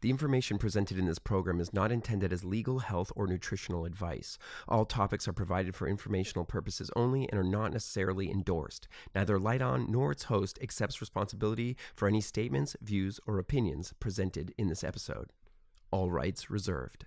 The information presented in this program is not intended as legal, health, or nutritional advice. All topics are provided for informational purposes only and are not necessarily endorsed. Neither Light On nor its host accepts responsibility for any statements, views, or opinions presented in this episode. All rights reserved.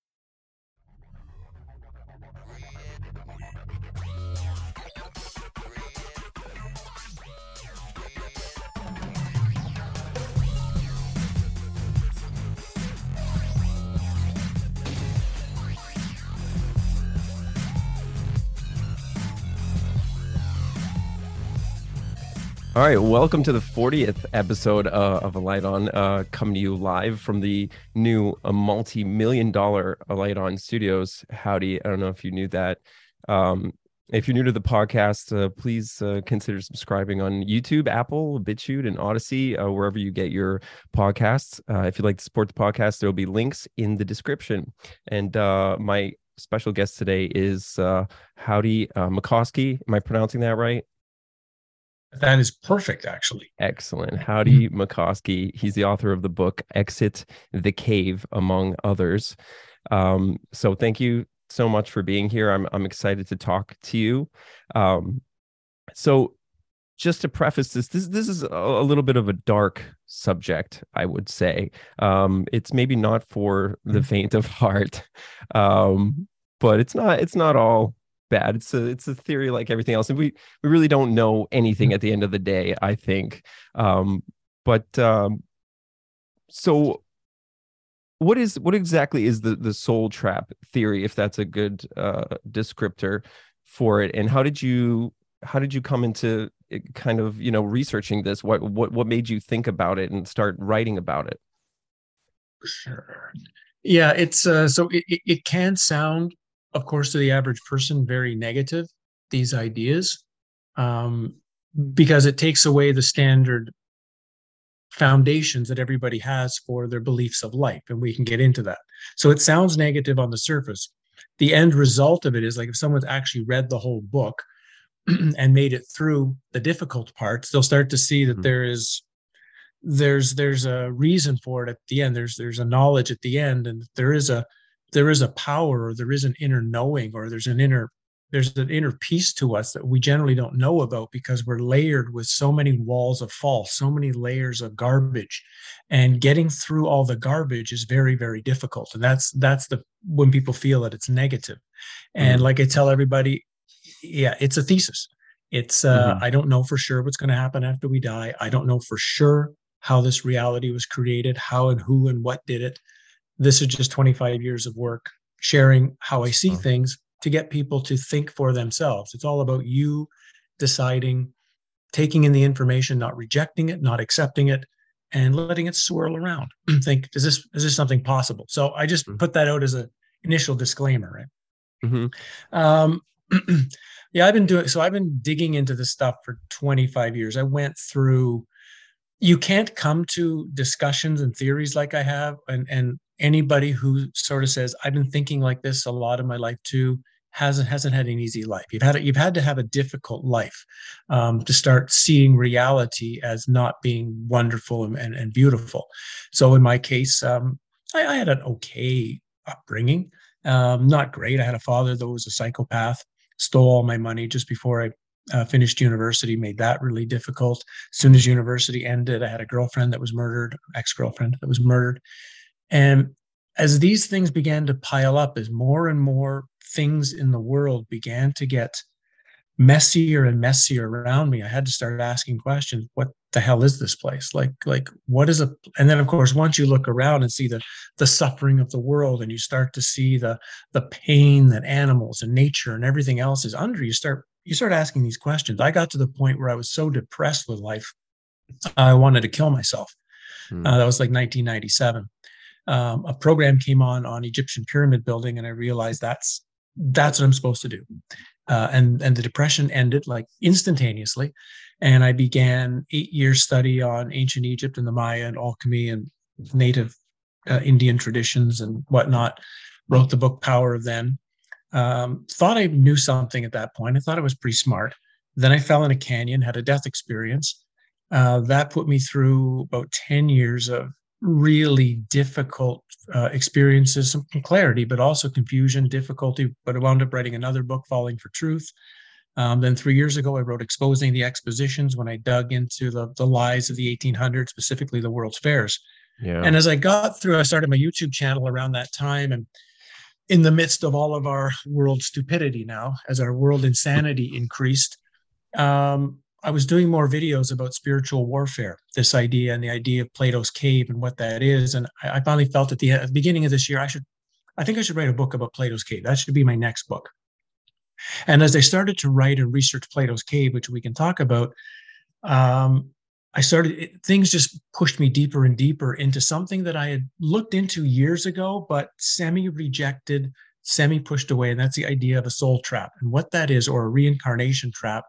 All right, welcome to the 40th episode uh, of A Light On, uh, coming to you live from the new uh, multi-million dollar A Light On Studios. Howdie, I don't know if you knew that. Um, if you're new to the podcast, uh, please uh, consider subscribing on YouTube, Apple, BitChute, and Odysee, uh, wherever you get your podcasts. Uh, if you'd like to support the podcast, there will be links in the description. And uh, my special guest today is uh, Howdie Mickoski. Am I pronouncing that right? That is perfect, actually. Excellent. Howdie Mickoski. He's the author of the book Exit the Cave, among others. Um, so thank you so much for being here. I'm I'm excited to talk to you. Um, so just to preface this, this this is a, little bit of a dark subject, I would say. Um, it's maybe not for the mm-hmm. faint of heart, um, but it's not it's not all bad. It's a it's a theory like everything else, and we we really don't know anything mm-hmm. at the end of the day. I think, um, but um, so what is what exactly is the the soul trap theory, if that's a good uh, descriptor for it, and how did you how did you come into kind of you know researching this? What what what made you think about it and start writing about it? Sure. Yeah, it's uh, so it, it can sound of course, to the average person, very negative, these ideas, um, because it takes away the standard foundations that everybody has for their beliefs of life. And we can get into that. So it sounds negative on the surface. The end result of it is like if someone's actually read the whole book and made it through the difficult parts, they'll start to see that mm-hmm. there is there's there's a reason for it at the end there's there's a knowledge at the end and there is a there is a power or there is an inner knowing or there's an inner there's an inner peace to us that we generally don't know about because we're layered with so many walls of false, so many layers of garbage. And getting through all the garbage is very, very difficult. And that's that's the when people feel that it's negative. And mm-hmm. like I tell everybody, yeah, it's a thesis. It's uh, mm-hmm. I don't know for sure what's going to happen after we die. I don't know for sure how this reality was created, how and who and what did it this is just 25 years of work sharing how I see things to get people to think for themselves. It's all about you deciding, taking in the information, not rejecting it, not accepting it, and letting it swirl around. think, is this is this something possible? So I just mm-hmm. put that out as an initial disclaimer, right? Mm-hmm. Um, yeah, I've been doing so. I've been digging into this stuff for 25 years. I went through. You can't come to discussions and theories like I have, and and anybody who sort of says i've been thinking like this a lot of my life too hasn't hasn't had an easy life. You've had you've had to have a difficult life um, to start seeing reality as not being wonderful and, and, and beautiful. So in my case um, I, I, had an okay upbringing. Um, not great. I had a father that was a psychopath stole all my money just before i uh, finished university made that really difficult. As soon as university ended i had a girlfriend that was murdered ex-girlfriend that was murdered. And as these things began to pile up, as more and more things in the world began to get messier and messier around me, I had to start asking questions. What the hell is this place? Like, like what is a and then of course, once you look around and see the the suffering of the world and you start to see the the pain that animals and nature and everything else is under, you start you start asking these questions. I got to the point where I was so depressed with life, I wanted to kill myself. Mm. Uh, that was like 1997. Um, a program came on on Egyptian pyramid building, and I realized that's that's what I'm supposed to do. Uh, and and the depression ended like instantaneously, and I began eight year study on ancient Egypt and the Maya and alchemy and native uh, Indian traditions and whatnot. Wrote the book Power of Then. Um, thought I knew something at that point. I thought I was pretty smart. Then I fell in a canyon, had a death experience. Uh, that put me through about 10 years of really difficult uh, experiences, some clarity, but also confusion, difficulty. But I wound up writing another book, Falling for Truth. Um, then three years ago, I wrote Exposing the Expositions when I dug into the, the lies of the 1800s, specifically the World's Fairs. Yeah. And as I got through, I started my YouTube channel around that time. And in the midst of all of our world stupidity now, as our world insanity increased, um, I was doing more videos about spiritual warfare, this idea and the idea of Plato's cave and what that is. And I, I finally felt at the, at the beginning of this year, I should, I think I should write a book about Plato's cave. That should be my next book. And as I started to write and research Plato's cave, which we can talk about, um, I started, it, things just pushed me deeper and deeper into something that I had looked into years ago, but semi rejected, semi pushed away. And that's the idea of a soul trap. And what that is, or a reincarnation trap,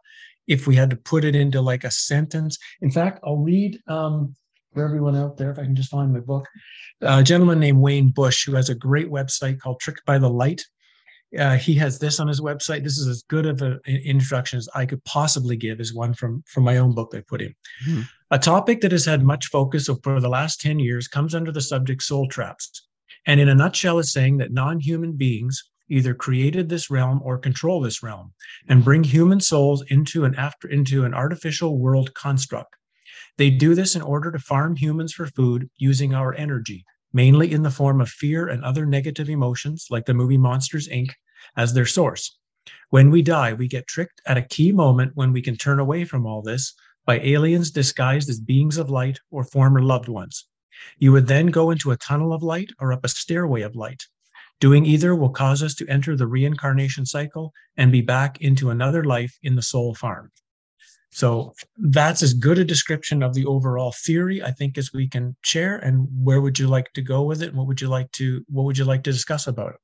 if we had to put it into like a sentence. In fact, I'll read um, for everyone out there, if I can just find my book, a gentleman named Wayne Bush, who has a great website called Tricked by the Light. Uh, he has this on his website. This is as good of an introduction as I could possibly give, is one from from my own book I put in. Mm-hmm. A topic that has had much focus over the last 10 years comes under the subject soul traps. And in a nutshell, is saying that non human beings either created this realm or control this realm and bring human souls into an after into an artificial world construct. They do this in order to farm humans for food using our energy, mainly in the form of fear and other negative emotions like the movie Monsters Inc. as their source. When we die, we get tricked at a key moment when we can turn away from all this by aliens disguised as beings of light or former loved ones. You would then go into a tunnel of light or up a stairway of light. Doing either will cause us to enter the reincarnation cycle and be back into another life in the soul farm. So that's as good a description of the overall theory I think as we can share. And where would you like to go with it? What would you like to What would you like to discuss about it?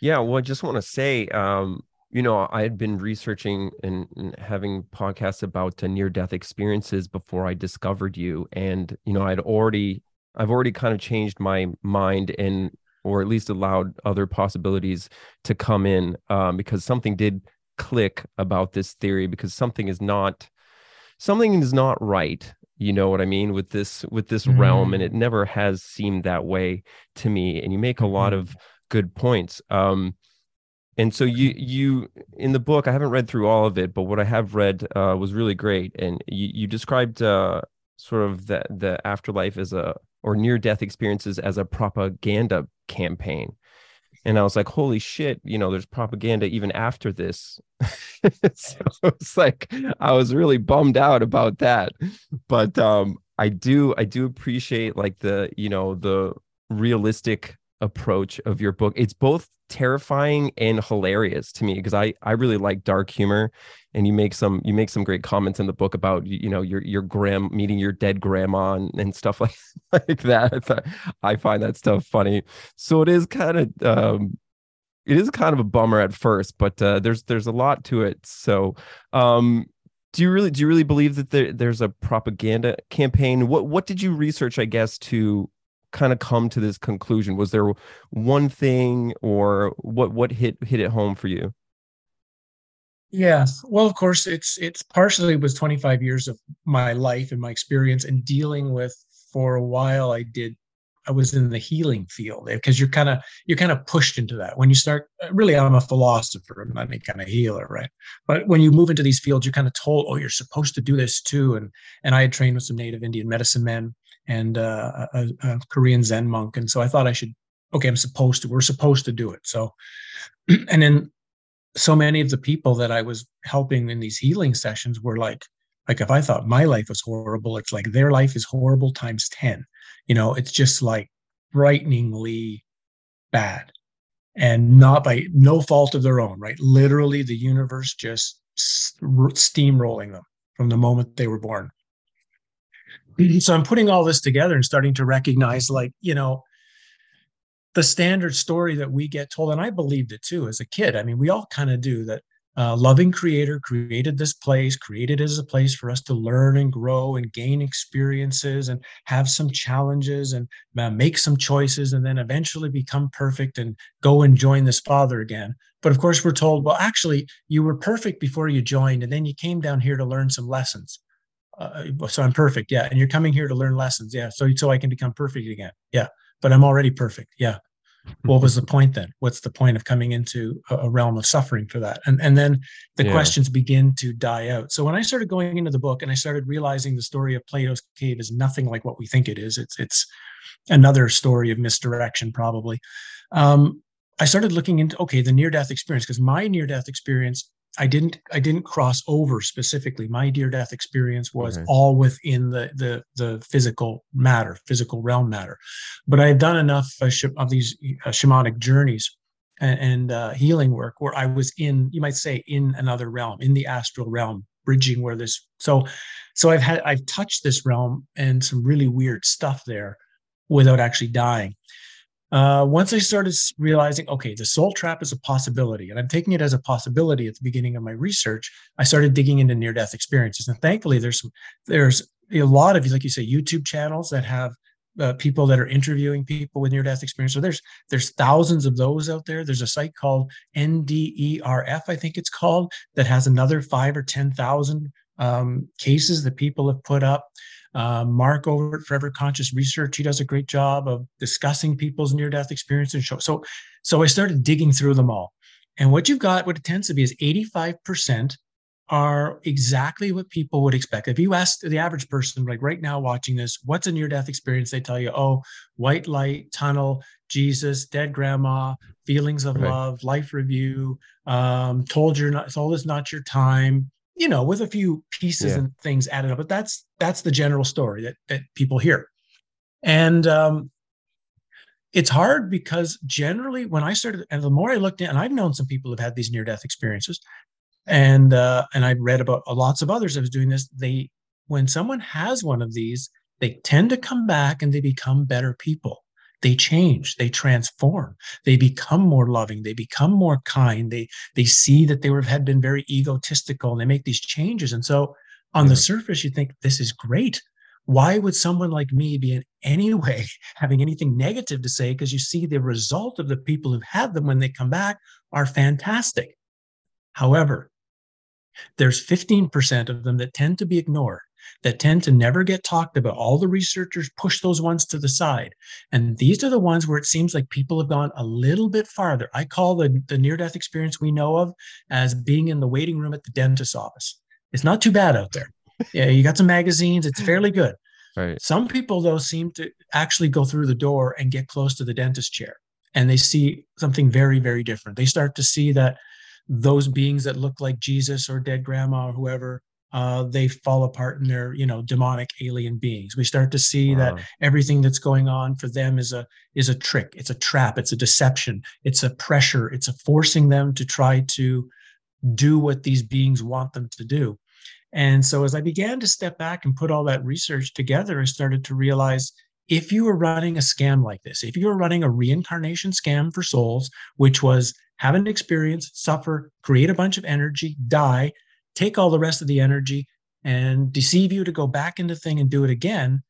Yeah, well, I just want to say, um, you know, I had been researching and, and having podcasts about uh, near death experiences before I discovered you, and you know, I'd already I've already kind of changed my mind and or at least allowed other possibilities to come in um, because something did click about this theory because something is not something is not right you know what i mean with this with this mm. realm and it mm. never has seemed that way to me and you make a lot of mm-hmm. good points um and so you you in the book i haven't read through all of it but what i have read uh, was really great and you, you described uh, sort of the the afterlife as a or near death experiences as a propaganda campaign. And i was like holy shit you know there's propaganda even after this. So it's like i was really bummed out about that. But um i do i do appreciate like the you know the realistic approach of your book it's both terrifying and hilarious to me because I I really like dark humor and you make some you make some great comments in the book about you know your your gram meeting your dead grandma and, and stuff like like that. I find that stuff funny. So it is kind of um it is kind of a bummer at first, but uh, there's there's a lot to it. So um do you really do you really believe that there, there's a propaganda campaign? What what did you research, I guess, to kind of come to this conclusion? Was there one thing or what what hit hit it home for you? Yes. Well, of course, it's it's partially was 25 years of my life and my experience and dealing with for a while I did I was in the healing field eh, because you're kind of you're kind of pushed into that when you start. Uh, really, I'm a philosopher. I'm not any kind of healer, right? But when you move into these fields, you're kind of told, "Oh, you're supposed to do this too." And and I had trained with some Native Indian medicine men, and uh, a, a, Korean Zen monk. And so I thought I should, okay, I'm supposed to, we're supposed to do it. So, and then so many of the people that I was helping in these healing sessions were like, like if I thought my life was horrible, it's like their life is horrible times 10. You know, it's just like frighteningly bad and not by no fault of their own, right? Literally, the universe just steamrolling them from the moment they were born. So I'm putting all this together and starting to recognize, like, you know, the standard story that we get told, and I believed it too as a kid. I mean, we all kind of do that. Uh, loving creator created this place, created as a place for us to learn and grow and gain experiences and have some challenges and uh, make some choices and then eventually become perfect and go and join this father again. But of course, we're told, well, actually, you were perfect before you joined, and then you came down here to learn some lessons uh, so I'm perfect. Yeah. And you're coming here to learn lessons. Yeah. So, so I can become perfect again. Yeah. But I'm already perfect. Yeah. What was the point then? What's the point of coming into a, realm of suffering for that? And, and then the yeah. questions begin to die out. So when I started going into the book and I started realizing the story of Plato's cave is nothing like what we think it is, it's, it's another story of misdirection probably. Um, I started looking into, okay, the near death experience, because my near death experience I didn't I didn't cross over specifically. My near death experience was okay. all within the the the physical matter, physical realm matter. But I had done enough uh, sh- of these uh, shamanic journeys and, and uh, healing work where I was in, you might say, in another realm, in the astral realm, bridging where this. So, so I've had I've touched this realm and some really weird stuff there without actually dying uh, once I started realizing, okay, the soul trap is a possibility, and I'm taking it as a possibility at the beginning of my research, I started digging into near death experiences. And thankfully, there's there's a lot of, like you say, YouTube channels that have uh, people that are interviewing people with near death experience. So there's there's thousands of those out there. There's a site called NDERF, I think it's called, that has another five or ten thousand um, cases that people have put up. Uh, Mark over at Forever Conscious Research, he does a great job of discussing people's near-death experience and show. So, so I started digging through them all, and what you've got, what it tends to be, is 85% are exactly what people would expect. If you ask the average person, like right now watching this, what's a near-death experience? They tell you, oh, white light, tunnel, Jesus, dead grandma, feelings of right. love, life review, um, told you're not, told us not your time, you know, with a few pieces yeah. and things added up. But that's that's the general story that that people hear. And um, it's hard because generally when I started, and the more I looked in, and I've known some people who've had these near death experiences, and uh, and I've read about lots of others that was doing this. They when someone has one of these, they tend to come back and they become better people they change they transform they become more loving they become more kind they they see that they were, had been very egotistical and they make these changes. And so on yeah. the mm-hmm. surface you think this is great. Why would someone like me be in any way having anything negative to say? Because you see the result of the people who've had them when they come back are fantastic. However there's 15% of them that tend to be ignored that tend to never get talked about. All the researchers push those ones to the side. And these are the ones where it seems like people have gone a little bit farther. I call the, the near death experience we know of as being in the waiting room at the dentist's office. It's not too bad out there. Yeah, you got some magazines, it's fairly good. Right. Some people, though, seem to actually go through the door and get close to the dentist chair and they see something very, very different. They start to see that those beings that look like Jesus or dead grandma or whoever uh, they fall apart and they're you know demonic alien beings. We start to see wow. that everything that's going on for them is a is a trick. It's a trap. It's a deception. It's a pressure. It's a forcing them to try to do what these beings want them to do. And so as i began to step back and put all that research together i started to realize if you were running a scam like this if you were running a reincarnation scam for souls which was have an experience suffer create a bunch of energy die take all the rest of the energy and deceive you to go back into thing and do it again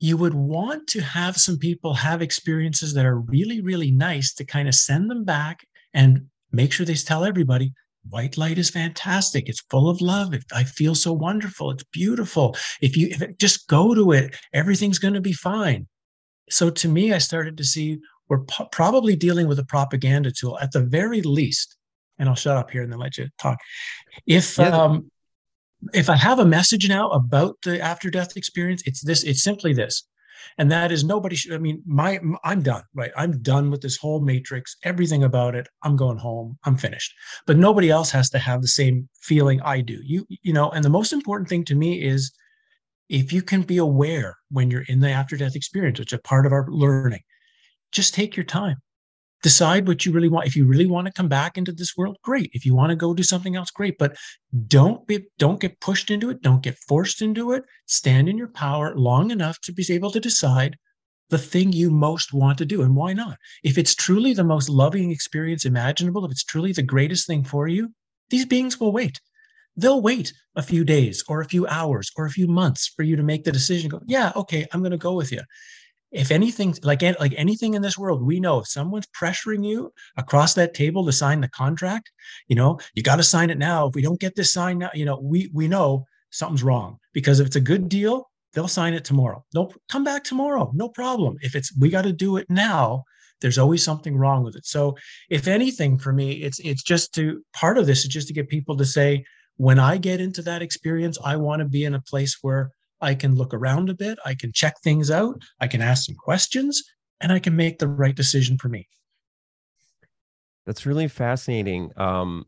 you would want to have some people have experiences that are really really nice to kind of send them back and make sure they tell everybody white light is fantastic. It's full of love. I feel so wonderful. It's beautiful. If you if it, just go to it. Everything's going to be fine. So to me i started to see we're po- probably dealing with a propaganda tool at the very least and I'll shut up here and then let you talk. If yeah. um, if I have a message now about the after death experience, it's this. It's simply this, and that is nobody should. I mean, my I'm done. Right, I'm done with this whole matrix. Everything about it. I'm going home. I'm finished. But nobody else has to have the same feeling I do. You you know. And the most important thing to me is if you can be aware when you're in the after death experience, which is a part of our learning. Just take your time decide what you really want. If you really want to come back into this world great. If you want to go do something else great. But don't be don't get pushed into it. Don't get forced into it. Stand in your power long enough to be able to decide the thing you most want to do and why not? If it's truly the most loving experience imaginable if it's truly the greatest thing for you these beings will wait. They'll wait a few days or a few hours or a few months for you to make the decision. Go yeah okay i'm going to go with you if anything like like anything in this world we know if someone's pressuring you across that table to sign the contract you know you got to sign it now. If we don't get this signed now you know we we know something's wrong because if it's a good deal they'll sign it tomorrow. Nope come back tomorrow no problem. If it's we got to do it now there's always something wrong with it. So if anything for me it's it's just to part of this is just to get people to say when i get into that experience i want to be in a place where I can look around a bit, I can check things out, I can ask some questions, and I can make the right decision for me. That's really fascinating. Um,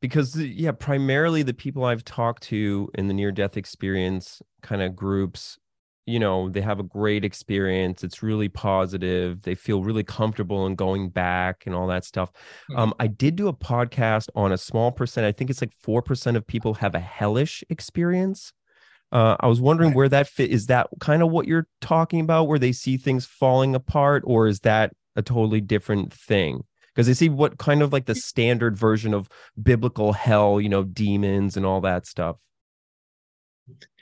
because yeah, primarily the people I've talked to in the near death experience kind of groups, you know, they have a great experience. It's really positive. They feel really comfortable in going back and all that stuff. Mm-hmm. Um, I did do a podcast on a small percent. I think it's like four percent of people have a hellish experience. Uh, I was wondering where that fit is. That kind of what you're talking about, where they see things falling apart, or is that a totally different thing? Because they see what kind of like the standard version of biblical hell, you know, demons and all that stuff.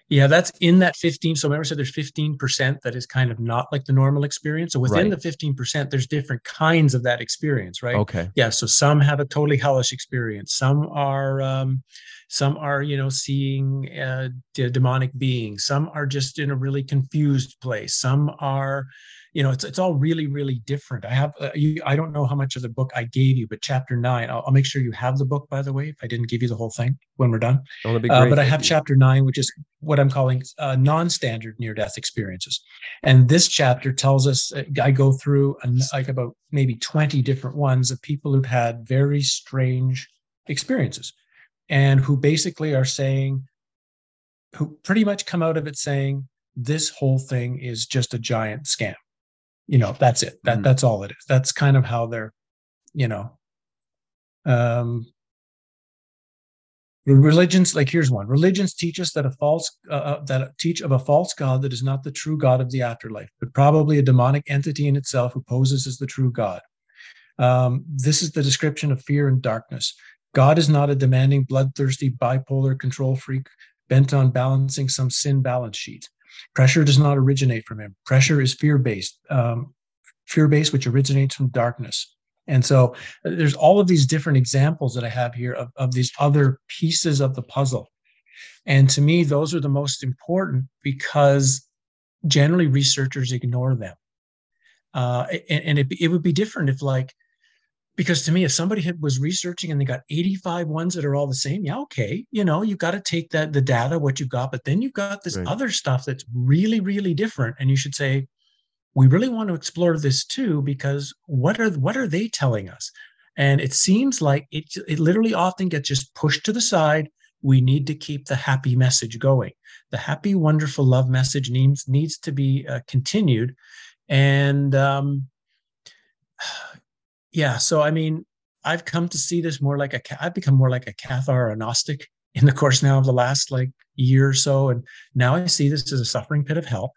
Yeah, that's in that 15. So remember, I said there's 15% that is kind of not like the normal experience. So within right. the 15%, there's different kinds of that experience, right? Okay. Yeah. So some have a totally hellish experience. Some are, um, some are, you know, seeing uh, demonic beings. Some are just in a really confused place. Some are, you know, it's it's all really really different. I have uh, you, I don't know how much of the book I gave you, but chapter nine. I'll, I'll, make sure you have the book by the way. If I didn't give you the whole thing when we're done, oh, uh, but I have chapter nine, which is what I'm calling uh, non-standard near-death experiences, and this chapter tells us. Uh, I go through an, like about maybe 20 different ones of people who've had very strange experiences and who basically are saying, who pretty much come out of it saying, this whole thing is just a giant scam. You know, that's it. That mm. that's all it is. That's kind of how they're, you know, um, religions like here's one religions teach us that a false uh, uh, that teach of a false god that is not the true god of the afterlife but probably a demonic entity in itself who poses as the true god um, this is the description of fear and darkness God is not a demanding, bloodthirsty, bipolar control freak bent on balancing some sin balance sheet. Pressure does not originate from him. Pressure is fear based, um, fear based, which originates from darkness. And so uh, there's all of these different examples that I have here of, of these other pieces of the puzzle. And to me, those are the most important because generally researchers ignore them. Uh, and, and it, it would be different if, like, because to me if somebody had, was researching and they got 85 ones that are all the same yeah okay you know you've got to take that the data what you've got but then you've got this right. other stuff that's really really different and you should say we really want to explore this too because what are what are they telling us? And it seems like it, it literally often gets just pushed to the side. We need to keep the happy message going. The happy wonderful love message needs needs to be uh, continued. And um, yeah, so I mean, I've come to see this more like a I've become more like a Cathar or Gnostic in the course now of the last like year or so, and now I see this as a suffering pit of hell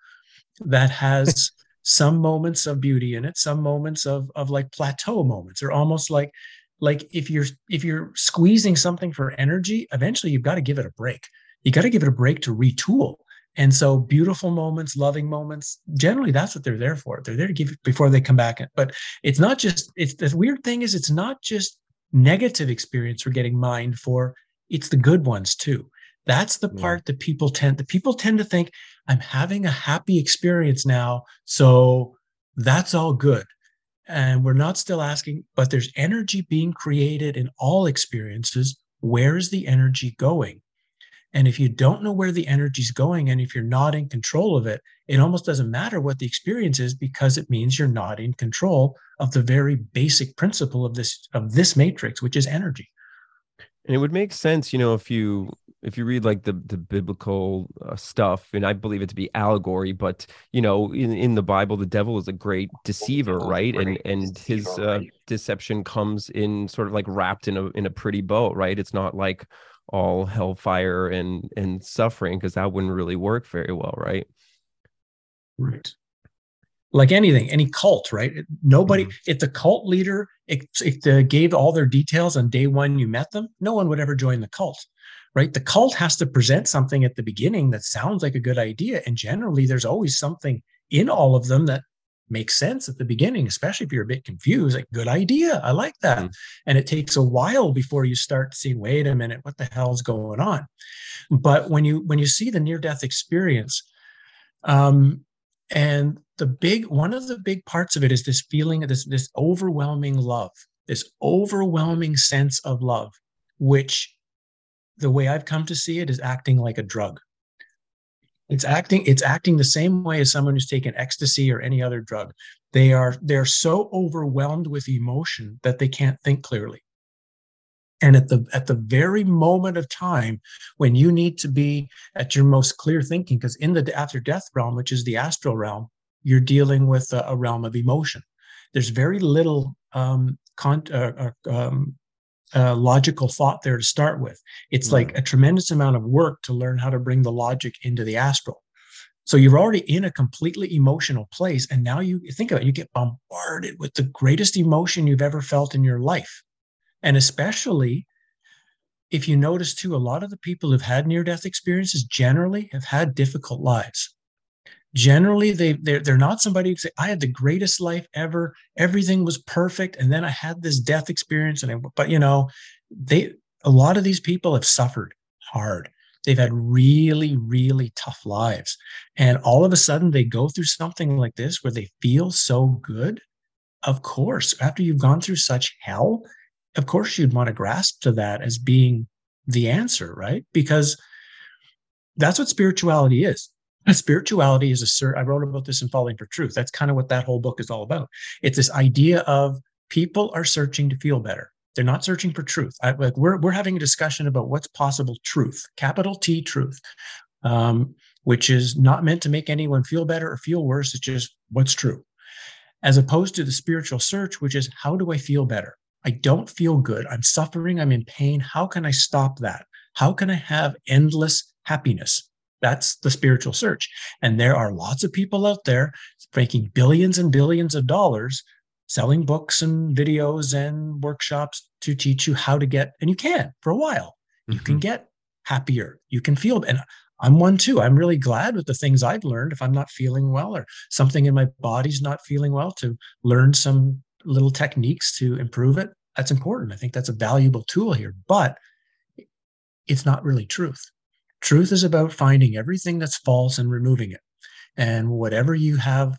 that has some moments of beauty in it, some moments of of like plateau moments, or almost like like if you're if you're squeezing something for energy, eventually you've got to give it a break. You got to give it a break to retool. And so beautiful moments, loving moments, generally that's what they're there for. They're there to give before they come back. But it's not just, it's the weird thing is it's not just negative experience we're getting mined for, it's the good ones too. That's the part yeah. that people tend, the people tend to think, I'm having a happy experience now. So that's all good. And we're not still asking, but there's energy being created in all experiences. Where is the energy going? And if you don't know where the energy is going and if you're not in control of it, it almost doesn't matter what the experience is because it means you're not in control of the very basic principle of this of this matrix, which is energy. And it would make sense, you know, if you if you read like the the biblical uh, stuff, and I believe it to be allegory, but you know, in in the Bible, the devil is a great deceiver, right? And and his uh, deception comes in sort of like wrapped in a in a pretty bow, right? It's not like all hellfire and and suffering because that wouldn't really work very well, right? Right like anything, any cult, right? Nobody, mm-hmm. if the cult leader if, if gave all their details on day one you met them, no one would ever join the cult, right? The cult has to present something at the beginning that sounds like a good idea. And generally, there's always something in all of them that makes sense at the beginning, especially if you're a bit confused. Like, good idea. I like that. Mm-hmm. And it takes a while before you start seeing, wait a minute, what the hell's going on? But when you when you see the near death experience, um, and the big one of the big parts of it is this feeling of this this overwhelming love this overwhelming sense of love which the way i've come to see it is acting like a drug it's acting it's acting the same way as someone who's taken ecstasy or any other drug they are they're so overwhelmed with emotion that they can't think clearly and at the at the very moment of time when you need to be at your most clear thinking because in the after death realm which is the astral realm you're dealing with a, a realm of emotion. There's very little um, con- uh, uh, um, uh, logical thought there to start with. It's mm like a tremendous amount of work to learn how to bring the logic into the astral. So you're already in a completely emotional place. And now you think about it, you get bombarded with the greatest emotion you've ever felt in your life. And especially if you notice too, a lot of the people who've had near death experiences generally have had difficult lives generally they they're, they're not somebody who say i had the greatest life ever. Everything was perfect and then i had this death experience and I, but you know they a lot of these people have suffered hard. They've had really really tough lives. And all of a sudden they go through something like this where they feel so good. Of course after you've gone through such hell of course you'd want to grasp to that as being the answer right? Because that's what spirituality is spirituality is a cert. I wrote about this in Falling for Truth. That's kind of what that whole book is all about. It's this idea of people are searching to feel better. They're not searching for truth. I, like we're we're having a discussion about what's possible truth, capital T truth, um, which is not meant to make anyone feel better or feel worse. It's just what's true, as opposed to the spiritual search, which is how do I feel better? I don't feel good. I'm suffering. I'm in pain. How can I stop that? How can I have endless happiness? That's the spiritual search. And there are lots of people out there making billions and billions of dollars selling books and videos and workshops to teach you how to get, and you can for a while. You mm-hmm. can get happier. You can feel, and I'm one too. I'm really glad with the things I've learned. If I'm not feeling well or something in my body's not feeling well, to learn some little techniques to improve it, that's important. I think that's a valuable tool here, but it's not really truth. Truth is about finding everything that's false and removing it. And whatever you have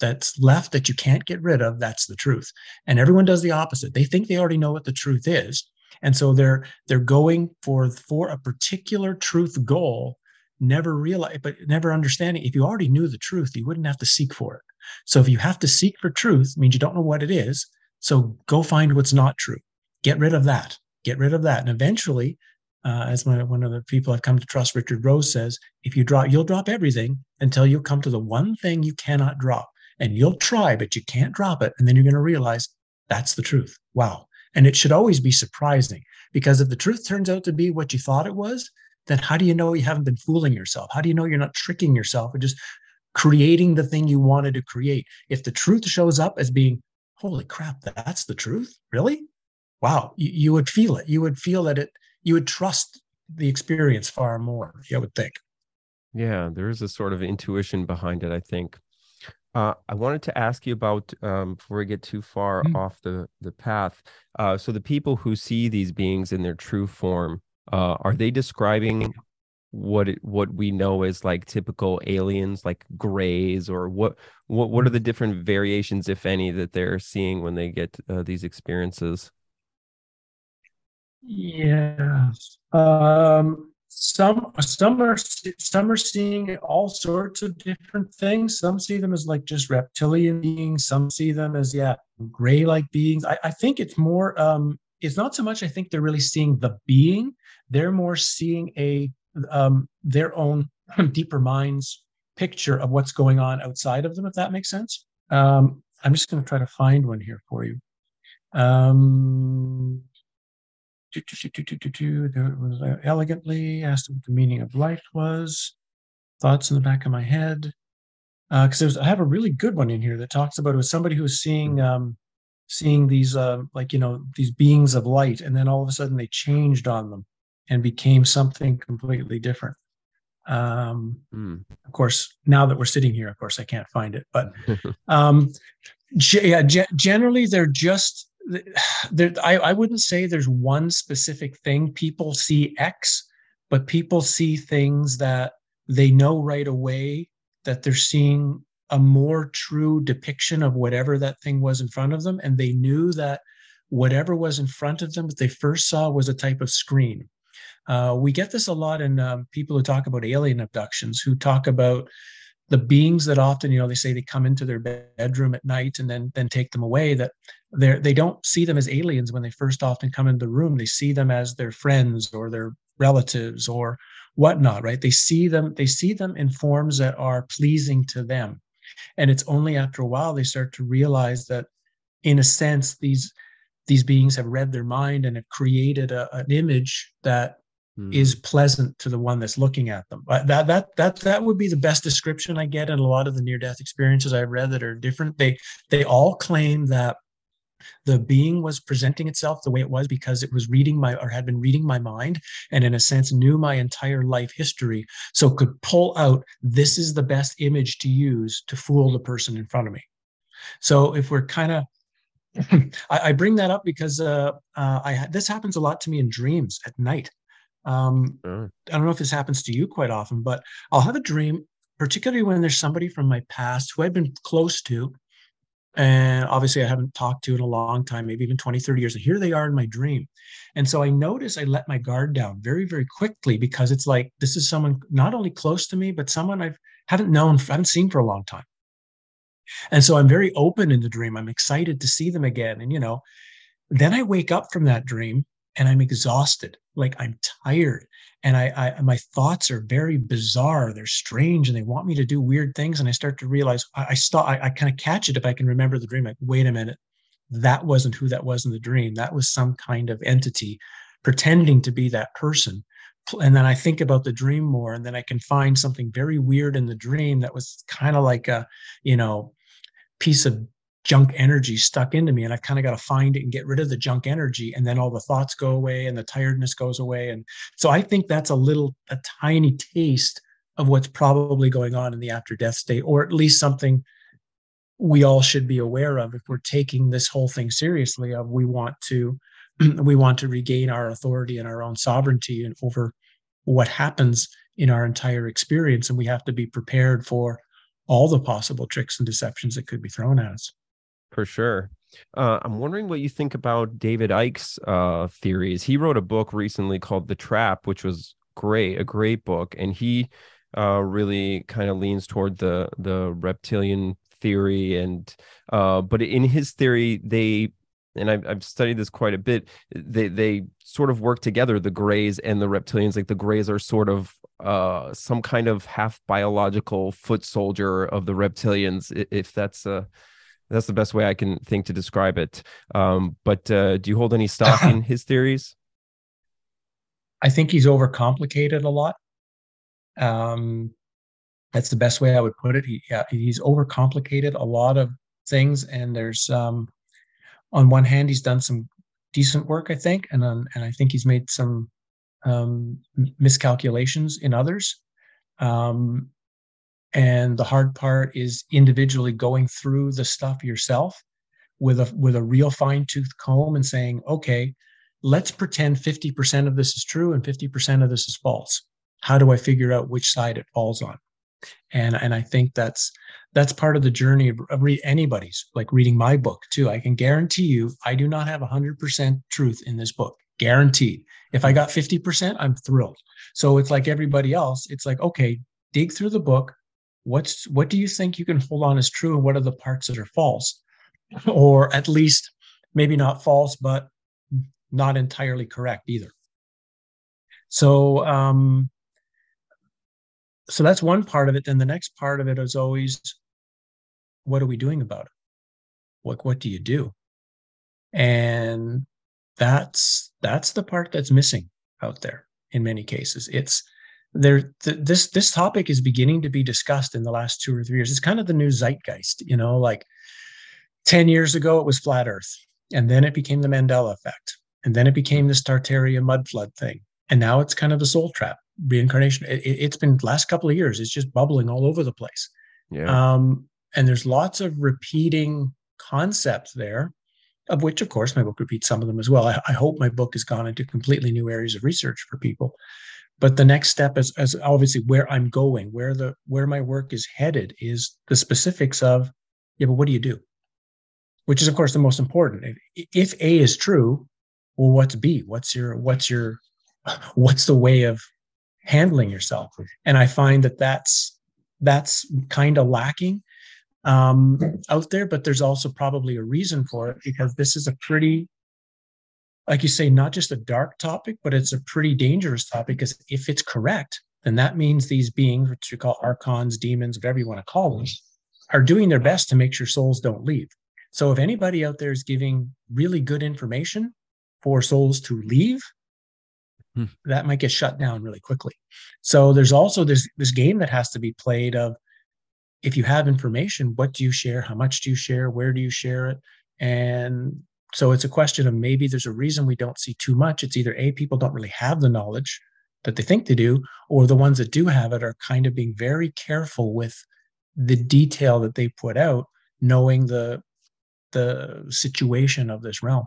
that's left that you can't get rid of, that's the truth. And everyone does the opposite. They think they already know what the truth is. And so they're they're going for for a particular truth goal, never realize, but never understanding. If you already knew the truth, you wouldn't have to seek for it. So if you have to seek for truth, means you don't know what it is. So go find what's not true. Get rid of that. Get rid of that. And eventually uh, as my, one of the people I've come to trust, Richard Rose says, if you drop, you'll drop everything until you come to the one thing you cannot drop. And you'll try, but you can't drop it. And then you're going to realize that's the truth. Wow. And it should always be surprising because if the truth turns out to be what you thought it was, then how do you know you haven't been fooling yourself? How do you know you're not tricking yourself or just creating the thing you wanted to create? If the truth shows up as being, holy crap, that's the truth, really? Wow, you, you would feel it. You would feel that it you would trust the experience far more i would think yeah there is a sort of intuition behind it i think uh, I wanted to ask you about um, before we get too far mm-hmm. off the the path. Uh, so the people who see these beings in their true form, uh, are they describing what it, what we know as like typical aliens, like grays, or what what what are the different variations, if any, that they're seeing when they get uh, these experiences? Yeah. Um, some some are some are seeing all sorts of different things. Some see them as like just reptilian beings. Some see them as yeah gray like beings. I, I think it's more. Um, it's not so much. I think they're really seeing the being. they're more seeing a um, their own deeper minds picture of what's going on outside of them, if that makes sense. Um, I'm just going to try to find one here for you. Um, there was uh, elegantly asked what the meaning of life was. Thoughts in the back of my head, because uh, I have a really good one in here that talks about it was somebody who was seeing um, seeing these uh, like you know these beings of light, and then all of a sudden they changed on them and became something completely different. Um, mm. Of course, now that we're sitting here, of course I can't find it, but um, yeah, generally they're just there, I, I wouldn't say there's one specific thing. People see X, but people see things that they know right away that they're seeing a more true depiction of whatever that thing was in front of them. And they knew that whatever was in front of them that they first saw was a type of screen. Uh, we get this a lot in um, people who talk about alien abductions, who talk about the beings that often, you know, they say they come into their bedroom at night and then then take them away. That they they don't see them as aliens when they first often come into the room. They see them as their friends or their relatives or whatnot. Right? They see them they see them in forms that are pleasing to them, and it's only after a while they start to realize that, in a sense, these these beings have read their mind and have created a, an image that mm. is pleasant to the one that's looking at them. That that that that would be the best description I get in a lot of the near death experiences I've read that are different. They they all claim that the being was presenting itself the way it was because it was reading my or had been reading my mind and in a sense knew my entire life history so could pull out this is the best image to use to fool the person in front of me so if we're kind of I, I, bring that up because uh, uh, I this happens a lot to me in dreams at night. Um, sure. I don't know if this happens to you quite often, but I'll have a dream, particularly when there's somebody from my past who I've been close to, and obviously I haven't talked to in a long time, maybe even 20, 30 years. And here they are in my dream. And so I notice I let my guard down very, very quickly because it's like this is someone not only close to me, but someone I've haven't known, I haven't seen for a long time. And so I'm very open in the dream. I'm excited to see them again. And you know, then I wake up from that dream and I'm exhausted, like I'm tired, and I, I my thoughts are very bizarre. They're strange, and they want me to do weird things. And I start to realize I, I stop. I, I kind of catch it if I can remember the dream. Like, wait a minute, that wasn't who that was in the dream. That was some kind of entity pretending to be that person. And then I think about the dream more, and then I can find something very weird in the dream that was kind of like a, you know, piece of junk energy stuck into me and i've kind of got to find it and get rid of the junk energy and then all the thoughts go away and the tiredness goes away and so i think that's a little a tiny taste of what's probably going on in the after death state or at least something we all should be aware of if we're taking this whole thing seriously of we want to we want to regain our authority and our own sovereignty and over what happens in our entire experience and we have to be prepared for all the possible tricks and deceptions that could be thrown at us for sure. Uh, I'm wondering what you think about David Icke's uh, theories. He wrote a book recently called The Trap, which was great, a great book, and he uh, really kind of leans toward the the reptilian theory. And uh, but in his theory, they and I've, I've studied this quite a bit. They they sort of work together, the Greys and the reptilians. Like the Greys are sort of uh, some kind of half biological foot soldier of the reptilians, if that's a that's the best way I can think to describe it. Um, but uh, do you hold any stock in his theories? I think he's overcomplicated a lot. Um, that's the best way I would put it. He yeah, he's overcomplicated a lot of things, and there's um, on one hand he's done some decent work, I think, and on, and I think he's made some um, miscalculations in others. Um, and the hard part is individually going through the stuff yourself with a with a real fine-tooth comb and saying okay let's pretend 50% of this is true and 50% of this is false. How do i figure out which side it falls on? And and i think that's that's part of the journey of, of read anybody's like reading my book too. I can guarantee you i do not have 100% truth in this book guaranteed. If i mm-hmm. got 50% i'm thrilled. So it's like everybody else it's like okay dig through the book what's what do you think you can hold on as true and what are the parts that are false or at least maybe not false but not entirely correct either So, um, so that's one part of it. Then the next part of it is always, what are we doing about it? What what do you do? And that's that's the part that's missing out there in many cases. It's there th- this this topic is beginning to be discussed in the last two or three years. It's kind of the new zeitgeist, you know, like 10 years ago it was flat earth and then it became the Mandela effect and then it became this Tartaria mud flood thing. And now it's kind of the soul trap reincarnation. It, has been last couple of years. It's just bubbling all over the place. Yeah. Um, and there's lots of repeating concepts there, of which, of course, my book repeats some of them as well. I, I hope my book has gone into completely new areas of research for people. But the next step is, is obviously where I'm going, where the where my work is headed, is the specifics of, yeah, but what do you do? Which is, of course, the most important. If, A is true, well, what's B? What's your what's your what's the way of handling yourself? And I find that that's that's kind of lacking um, out there, but there's also probably a reason for it because this is a pretty, like you say, not just a dark topic, but it's a pretty dangerous topic because if it's correct, then that means these beings, which we call archons, demons, whatever you want to call them, are doing their best to make sure souls don't leave. So if anybody out there is giving really good information for souls to leave, hmm. that might get shut down really quickly. So there's also this this game that has to be played of if you have information, what do you share? How much do you share? Where do you share it? And so it's a question of maybe there's a reason we don't see too much. It's either A, people don't really have the knowledge that they think they do, or the ones that do have it are kind of being very careful with the detail that they put out, knowing the the situation of this realm.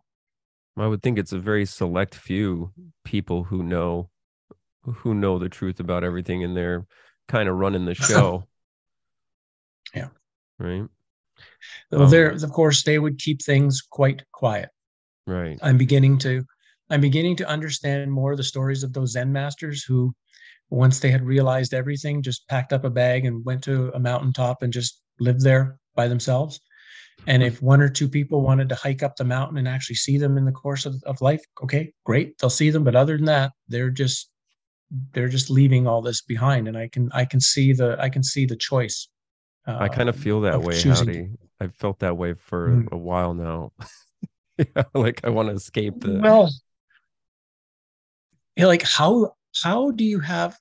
I would think it's a very select few people who know who know the truth about everything and they're kind of running the show. Yeah. Right. Well, um, there, of course, they would keep things quite quiet. Right. I'm beginning to, I'm beginning to understand more the stories of those Zen masters who, once they had realized everything, just packed up a bag and went to a mountaintop and just lived there by themselves. And if one or two people wanted to hike up the mountain and actually see them in the course of, of life, okay, great, they'll see them. But other than that, they're just they're just leaving all this behind. And I can I can see the I can see the choice uh, I kind of feel that of way. Howdy. I've felt that way for mm. a while now. yeah, like I want to escape the well. Like how how do you have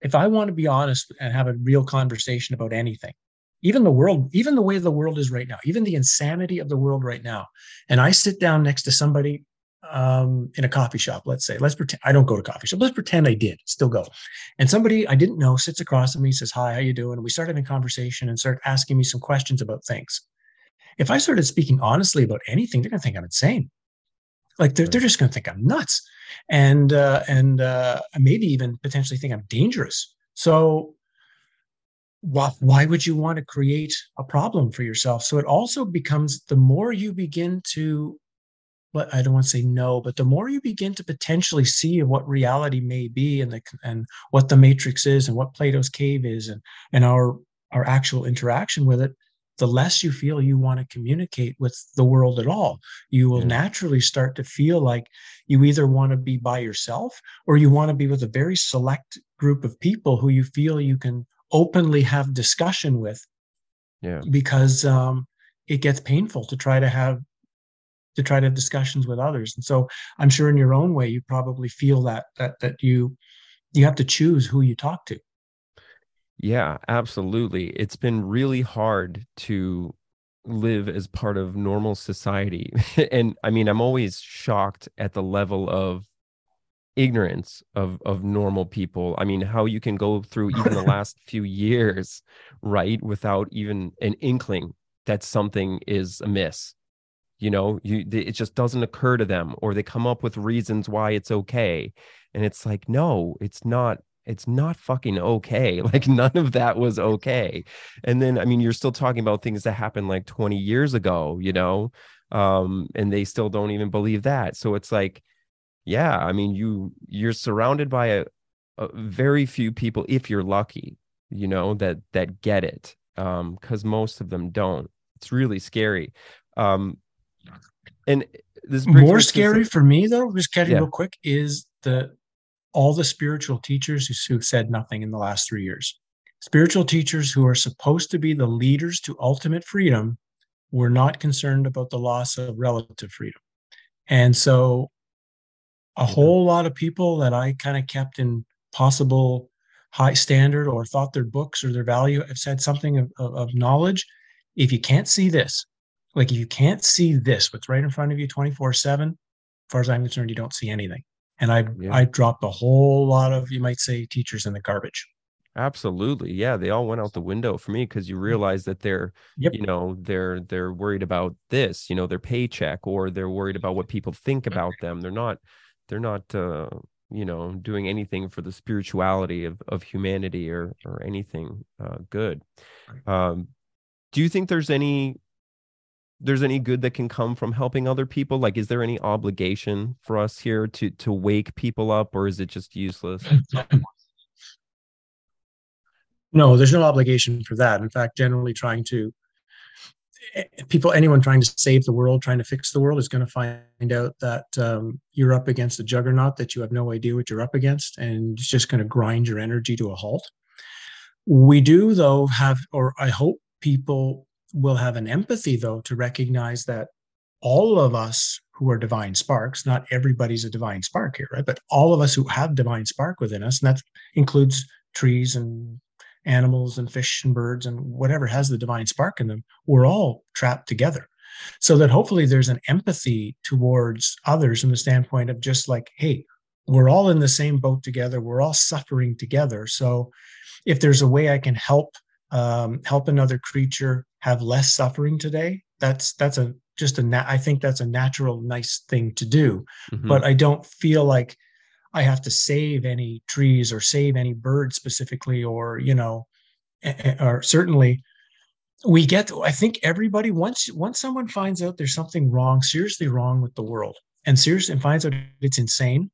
if I want to be honest and have a real conversation about anything, even the world, even the way the world is right now, even the insanity of the world right now, and I sit down next to somebody um, in a coffee shop, let's say, let's pretend I don't go to coffee shop. Let's pretend I did still go. And somebody I didn't know sits across from me, says, hi, how you doing? And we start having conversation and start asking me some questions about things. If I started speaking honestly about anything, they're going to think I'm insane. Like they're, they're just going to think I'm nuts and, uh, and, uh, maybe even potentially think I'm dangerous. So why, why would you want to create a problem for yourself? So it also becomes the more you begin to but I don't want to say no, but the more you begin to potentially see what reality may be and the and what the matrix is and what Plato's cave is and and our our actual interaction with it, the less you feel you want to communicate with the world at all. You will yeah. naturally start to feel like you either want to be by yourself or you want to be with a very select group of people who you feel you can openly have discussion with. Yeah. Because um, it gets painful to try to have to try to have discussions with others. And so I'm sure in your own way, you probably feel that that that you you have to choose who you talk to. Yeah, absolutely. It's been really hard to live as part of normal society. and I mean, I'm always shocked at the level of ignorance of of normal people. I mean, how you can go through even the last few years, right, without even an inkling that something is amiss you know you it just doesn't occur to them or they come up with reasons why it's okay. And it's like no it's not it's not fucking okay. Like none of that was okay. And then i mean you're still talking about things that happened like 20 years ago you know um and they still don't even believe that. So it's like yeah i mean you you're surrounded by a, a very few people if you're lucky you know that that get it um because most of them don't. It's really scary. Um and this more scary for me though just getting yeah. real quick is the all the spiritual teachers who've said nothing in the last three years. Spiritual teachers who are supposed to be the leaders to ultimate freedom were not concerned about the loss of relative freedom. And so a mm-hmm. whole lot of people that I kind of kept in possible high standard or thought their books or their value have said something of, of, of knowledge. If you can't see this, like if you can't see this, what's right in front of you 24 7, as far as I'm concerned, you don't see anything. And I yeah. I dropped a whole lot of, you might say, teachers in the garbage. Absolutely. Yeah, they all went out the window for me because you mm-hmm. realize that they're yep. you know, they're they're worried about this, you know, their paycheck or they're worried about what people think about them. They're not they're not uh you know doing anything for the spirituality of of humanity or or anything uh good. Um do you think there's any there's any good that can come from helping other people? Like is there any obligation for us here to to wake people up or is it just useless? No there's no obligation for that. In fact generally trying to eh, people anyone trying to save the world trying to fix the world is going to find out that um, you're up against a juggernaut that you have no idea what you're up against and it's just going to grind your energy to a halt. We do though have or i hope people will have an empathy though to recognize that all of us who are divine sparks not everybody's a divine spark here right but all of us who have divine spark within us and that includes trees and animals and fish and birds and whatever has the divine spark in them, we're all trapped together. So that hopefully there's an empathy towards others from the standpoint of just like, hey, we're all in the same boat together. We're all suffering together. So if there's a way I can help um, help another creature have less suffering today, that's that's a just a na- I think that's a natural, nice thing to do. Mm-hmm. But I don't feel like I have to save any trees or save any birds specifically, or you know, or certainly we get. I think everybody once once someone finds out there's something wrong, seriously wrong with the world, and seriously and finds out it's insane,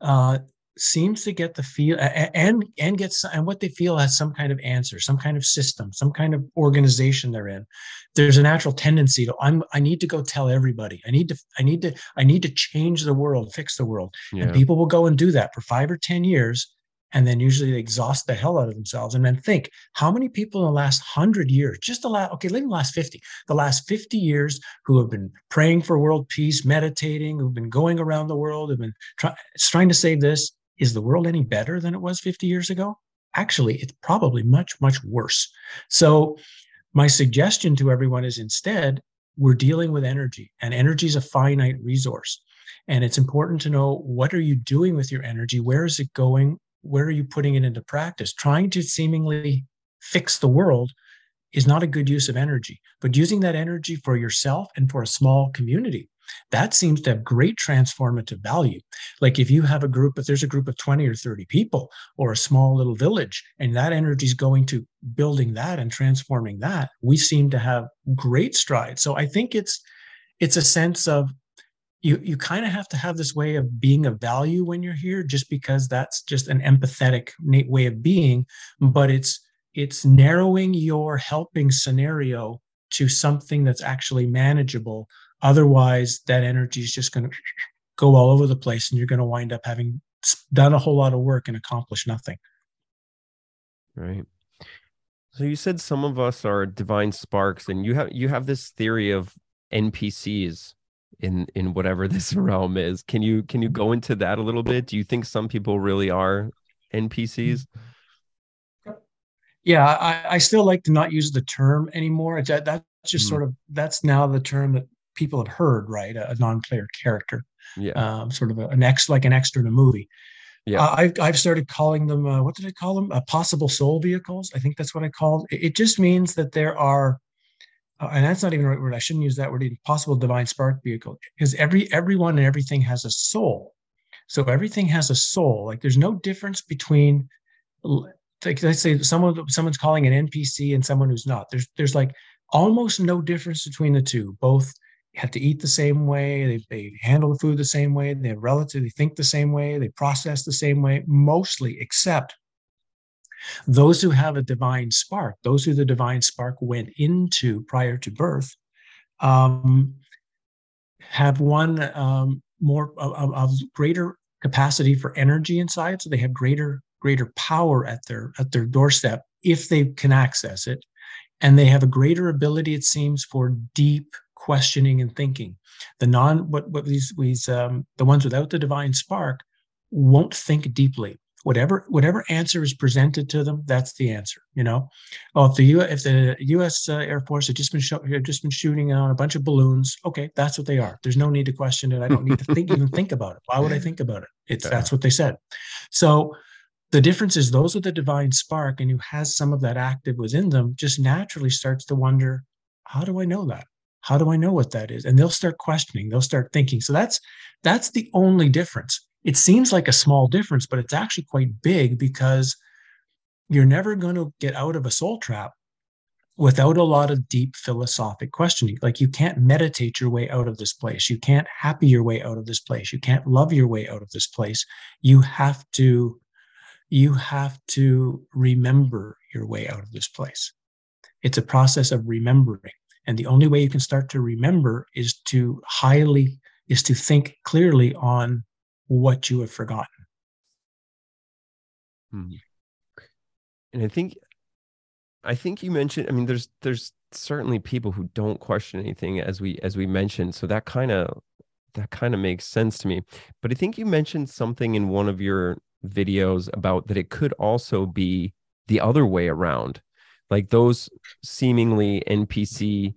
uh, seems to get the feel and and gets and what they feel has some kind of answer some kind of system some kind of organization they're in. There's a natural tendency to i'm i need to go tell everybody. I need to i need to i need to change the world fix the world. Yeah. and people will go and do that for five or ten years and then usually they exhaust the hell out of themselves and then think how many people in the last 100 years just the last okay let the last 50 the last 50 years who have been praying for world peace meditating who've been going around the world have been try, trying to save this is the world any better than it was 50 years ago? Actually, it's probably much, much worse. So, my suggestion to everyone is instead, we're dealing with energy, and energy is a finite resource. And it's important to know what are you doing with your energy? Where is it going? Where are you putting it into practice? Trying to seemingly fix the world is not a good use of energy, but using that energy for yourself and for a small community that seems to have great transformative value. Like if you have a group, if there's a group of 20 or 30 people or a small little village, and that energy is going to building that and transforming that, we seem to have great strides. So I think it's it's a sense of you you kind of have to have this way of being of value when you're here just because that's just an empathetic way of being but it's it's narrowing your helping scenario to something that's actually manageable Otherwise, that energy is just going to go all over the place and you're going to wind up having done a whole lot of work and accomplished nothing. Right. So you said some of us are divine sparks and you have you have this theory of NPCs in in whatever this realm is. Can you can you go into that a little bit? Do you think some people really are NPCs? Yeah, I, I still like to not use the term anymore. That, that's just mm. sort of that's now the term that people have heard, right? A, a non-player character, yeah, um, sort of a, an ex like an extra in a movie. Yeah, uh, I've I've started calling them. Uh, what did I call them? Uh, possible soul vehicles. I think that's what I called. It, it just means that there are, uh, and that's not even the right word. I shouldn't use that word. Possible divine spark vehicle, because every everyone and everything has a soul. So everything has a soul. Like there's no difference between like let's say someone someone's calling an NPC and someone who's not. There's there's like almost no difference between the two. Both have to eat the same way, they, they handle the food the same way, they relatively think the same way, they process the same way, mostly, except those who have a divine spark, those who the divine spark went into prior to birth, um, have one um, more of, of greater capacity for energy inside, so they have greater greater power at their at their doorstep if they can access it, and they have a greater ability, it seems, for deep questioning and thinking. The non what what these these um, the ones without the divine spark won't think deeply. Whatever whatever answer is presented to them that's the answer you know? Oh if the U, if the US uh, Air Force had just been show, had just been shooting on a bunch of balloons okay that's what they are. There's no need to question it. I don't need to think even think about it. Why would I think about it? It's yeah. that's what they said. So the difference is those with the divine spark and who has some of that active within them just naturally starts to wonder how do I know that how do I know what that is and they'll start questioning they'll start thinking so that's that's the only difference it seems like a small difference, but it's actually quite big because you're never going to get out of a soul trap without a lot of deep philosophic questioning. Like you can't meditate your way out of this place. You can't happy your way out of this place. You can't love your way out of this place. You have to you have to remember your way out of this place. It's a process of remembering. And the only way you can start to remember is to highly is to think clearly on what you have forgotten. Hmm. And I think, I think you mentioned. I mean, there's there's certainly people who don't question anything, as we as we mentioned. So that kind of that kind of makes sense to me. But I think you mentioned something in one of your videos about that it could also be the other way around. Like those seemingly NPC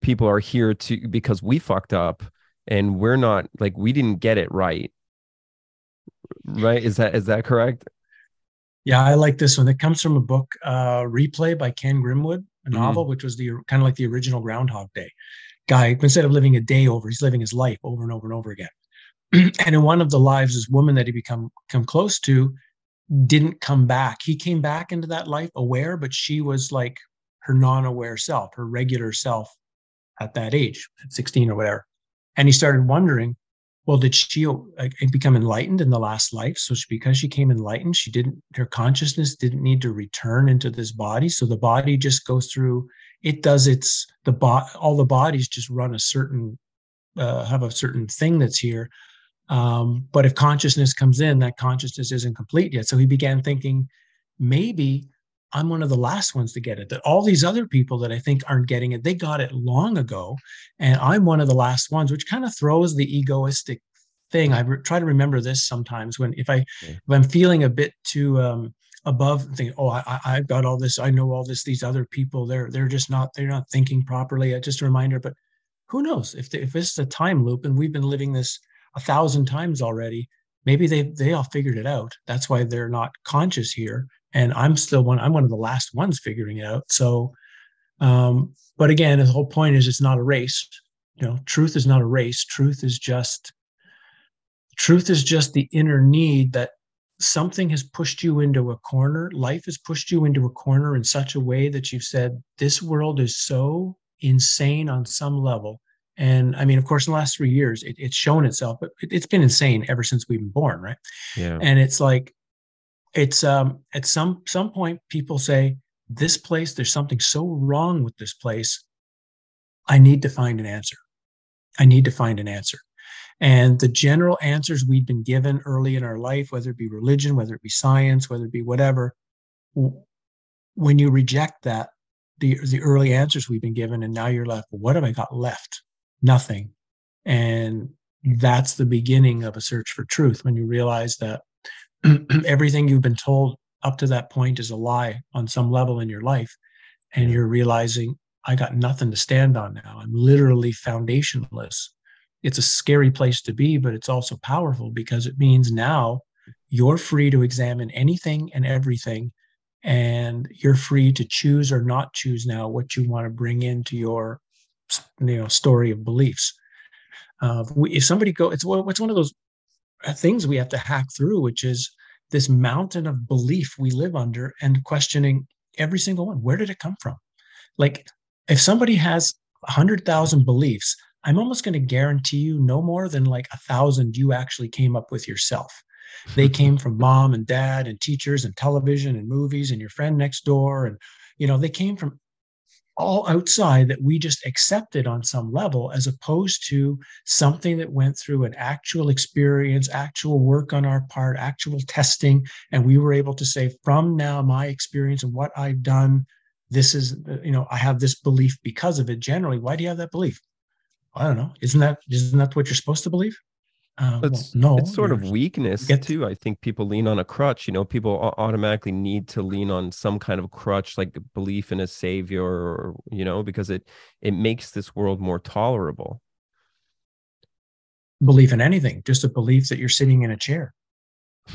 people are here to because we fucked up and we're not like we didn't get it right right? Is that is that correct? Yeah, I like this one. It comes from a book, uh, Replay by Ken Grimwood, a mm-hmm. novel, which was the kind of like the original Groundhog Day. Guy, instead of living a day over, he's living his life over and over and over again. and in one of the lives, this woman that he become come close to didn't come back. He came back into that life aware, but she was like her non-aware self, her regular self at that age, at 16 or whatever. And he started wondering, well did she become enlightened in the last life so she, because she came enlightened she didn't her consciousness didn't need to return into this body so the body just goes through it does its the bo- all the bodies just run a certain uh, have a certain thing that's here um, but if consciousness comes in that consciousness isn't complete yet so he began thinking maybe I'm one of the last ones to get it. That all these other people that I think aren't getting it, they got it long ago. And I'm one of the last ones, which kind of throws the egoistic thing. I re- try to remember this sometimes when if I yeah. if I'm feeling a bit too um, above, think, oh, I, I've got all this, I know all this. These other people, they're they're just not they're not thinking properly. Just a reminder, but who knows if they, if this is a time loop and we've been living this a thousand times already, maybe they they all figured it out. That's why they're not conscious here and I'm still one. I'm one of the last ones figuring it out. So, um, but again, the whole point is it's not a race. You know, truth is not a race. Truth is just truth is just the inner need that something has pushed you into a corner. Life has pushed you into a corner in such a way that you've said, This world is so insane on some level. And I mean, of course, in the last three years, it, it's shown itself, but it, has been insane ever since we've been born, right? Yeah. And it's like, it's um, at some some point people say this place there's something so wrong with this place i need to find an answer i need to find an answer and the general answers we've been given early in our life whether it be religion whether it be science whether it be whatever when you reject that the the early answers we've been given and now you're left what have i got left nothing. And that's the beginning of a search for truth when you realize that everything you've been told up to that point is a lie on some level in your life. And you're realizing i got nothing to stand on now. I'm literally foundationless. It's a scary place to be but it's also powerful because it means now you're free to examine anything and everything and you're free to choose or not choose now what you want to bring into your you know story of beliefs uh, if somebody go it's it's one of those uh, things we have to hack through, which is this mountain of belief we live under and questioning every single one. Where did it come from? Like, if somebody has a 100,000 beliefs, I'm almost going to guarantee you no more than like a thousand you actually came up with yourself. They came from mom and dad and teachers and television and movies and your friend next door. And, you know, they came from all outside that we just accepted on some level, as opposed to something that went through an actual experience, actual work on our part, actual testing. And we were able to say, from now, my experience and what I've done, this is, you know, I have this belief because of it. Generally, why do you have that belief? I don't know. Isn't that isn't that what you're supposed to believe? Uh, it's, well, no, it's sort of weakness get, too. I think people lean on a crutch. You know, people automatically need to lean on some kind of crutch, like belief in a savior, or you know, because it it makes this world more tolerable. Belief in anything, just a belief that you're sitting in a chair,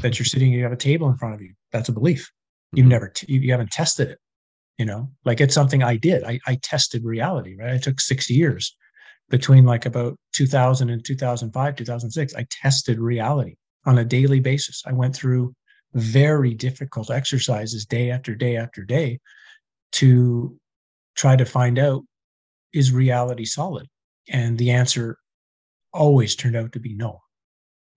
that you're sitting, you have a table in front of you. That's a belief. You've mm-hmm. never, t- you haven't tested it. You know, like it's something I did. I, I tested reality. Right. I took six years between like about 2000 and 2005, 2006, I tested reality on a daily basis. I went through very difficult exercises day after day after day to try to find out is reality solid? And the answer always turned out to be no.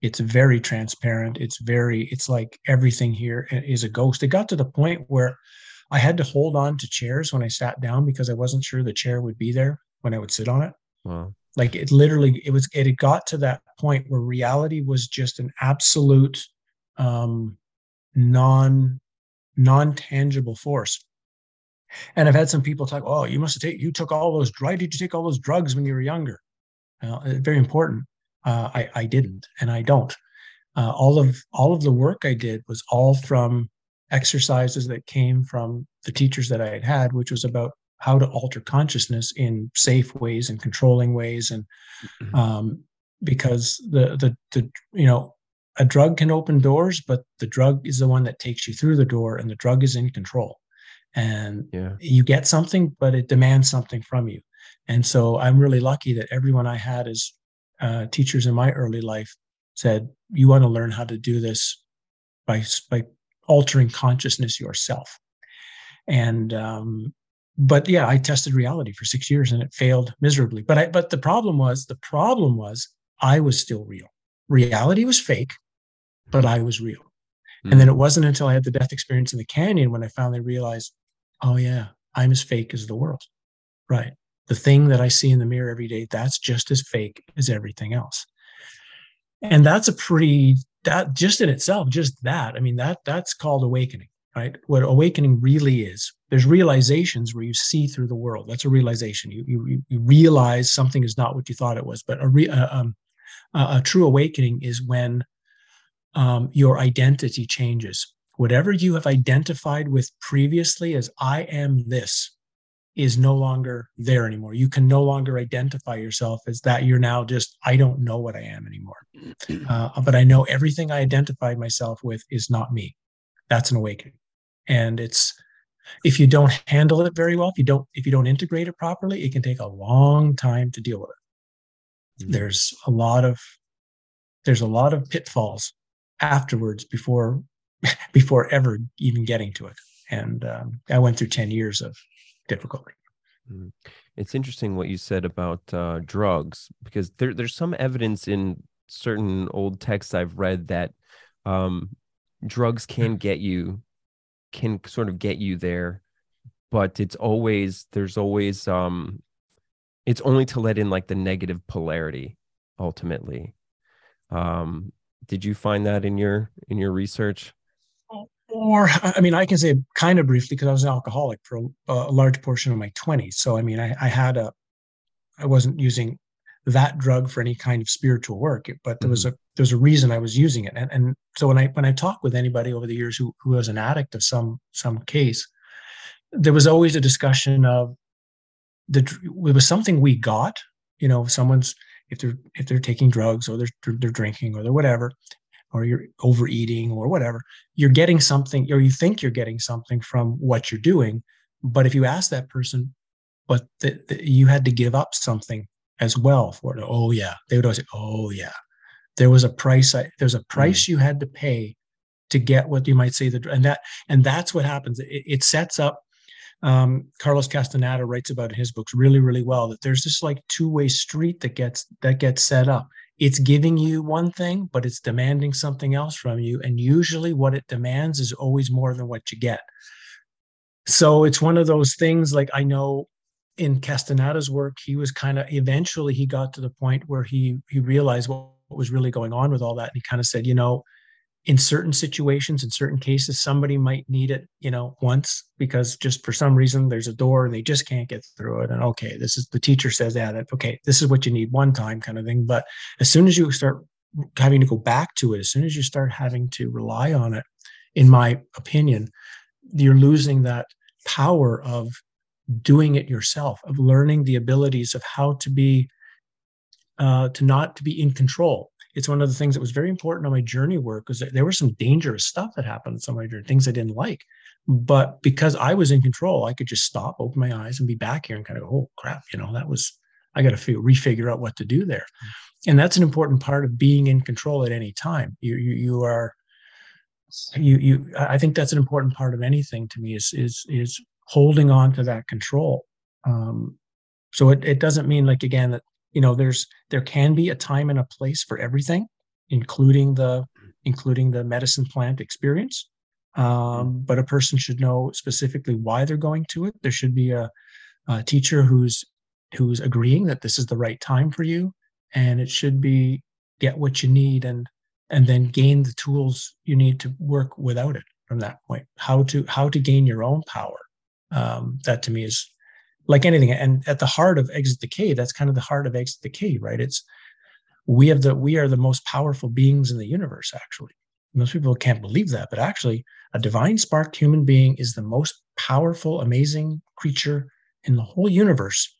It's very transparent. It's very, it's like everything here is a ghost. It got to the point where I had to hold on to chairs when I sat down because I wasn't sure the chair would be there when I would sit on it. Wow. Like it literally, it was, it had got to that point where reality was just an absolute um, non, non-tangible force. And I've had some people talk, oh, you must have taken, you took all those, why did you take all those drugs when you were younger? Uh, very important. Uh, I, I didn't, and I don't. Uh, all of all of the work I did was all from exercises that came from the teachers that I had had, which was about how to alter consciousness in safe ways and controlling ways and mm-hmm. um, because the the the you know a drug can open doors but the drug is the one that takes you through the door and the drug is in control and yeah. you get something but it demands something from you and so i'm really lucky that everyone i had as uh, teachers in my early life said you want to learn how to do this by by altering consciousness yourself and um, but yeah, I tested reality for six years and it failed miserably. But I, but the problem was, the problem was I was still real. Reality was fake, but I was real. Mm. And then it hmm. wasn't until I had the death experience in the canyon when I finally realized, oh yeah, I'm as fake as the world. Right. The thing that I see in the mirror every day, that's just as fake as everything else. And that's a pretty that just in itself, just that. I mean, that that's called awakening right? What awakening really is. There's realizations where you see through the world. That's a realization. You you, you realize something is not what you thought it was. But a, re, uh, um, a true awakening is when um, your identity changes. Whatever you have identified with previously as I am this is no longer there anymore. You can no longer identify yourself as that. You're now just, I don't know what I am anymore. Uh, but I know everything I identified myself with is not me. That's an awakening and it's if you don't handle it very well if you don't if you don't integrate it properly it can take a long time to deal with it mm-hmm. there's a lot of there's a lot of pitfalls afterwards before before ever even getting to it and um, i went through 10 years of difficulty mm-hmm. it's interesting what you said about uh, drugs because there, there's some evidence in certain old texts i've read that um, drugs can get you can sort of get you there but it's always there's always um it's only to let in like the negative polarity ultimately. Um did you find that in your in your research? Or i mean i can say kind of briefly because i was an alcoholic for a, a large portion of my 20s so i mean I, I had a i wasn't using that drug for any kind of spiritual work but there was mm-hmm. a there's a reason I was using it. And, and so when I when I talk with anybody over the years who who was an addict of some some case, there was always a discussion of the it was something we got. You know, if someone's if they're if they're taking drugs or they're they're drinking or they're whatever, or you're overeating or whatever, you're getting something or you think you're getting something from what you're doing. But if you ask that person, but you had to give up something as well for it. Oh yeah, they would always say, oh yeah, there was a price there's a price mm. you had to pay to get what you might say the and that and that's what happens. It, it sets up um, carlos castaneda writes about in his books really really well that there's this like two-way street that gets that gets set up. It's giving you one thing but it's demanding something else from you and usually what it demands is always more than what you get. So it's one of those things like i know in Castaneda's work, he was kind of eventually he got to the point where he he realized what, what was really going on with all that, and he kind of said, you know, in certain situations, in certain cases, somebody might need it, you know, once because just for some reason there's a door and they just can't get through it. And okay, this is the teacher says, yeah, that okay, this is what you need one time kind of thing. But as soon as you start having to go back to it, as soon as you start having to rely on it, in my opinion, you're losing that power of doing it yourself, of learning the abilities of how to be uh, to not to be in control. It's one of the things that was very important on my journey work because there was some dangerous stuff that happened in some of my journey, things I didn't like. But because I was in control, I could just stop, open my eyes, and be back here and kind of go, oh crap, you know, that was I got to figure, refigure out what to do there. And that's an important part of being in control at any time. You you, you are you you I think that's an important part of anything to me is is is holding on to that control. Um, so it, it doesn't mean like again that you know there's there can be a time and a place for everything, including the including the medicine plant experience. Um, but a person should know specifically why they're going to it. There should be a, a teacher who's who's agreeing that this is the right time for you, and it should be get what you need and and then gain the tools you need to work without it from that point how to how to gain your own power um, that to me is like anything. And at the heart of exit the cave that's kind of the heart of exit the cave right? It's we have the we are the most powerful beings in the universe actually. Most people can't believe that but actually a divine sparked human being is the most powerful amazing creature in the whole universe.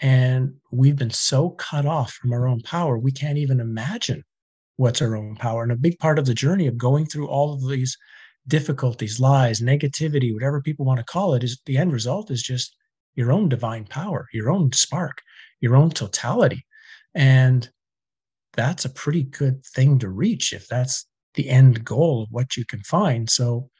And we've been so cut off from our own power we can't even imagine what's our own power. And a big part of the journey of going through all of these difficulties, lies, negativity, whatever people want to call it, is the end result is just your own divine power, your own spark, your own totality. And that's a pretty good thing to reach if that's the end goal of what you can find. So,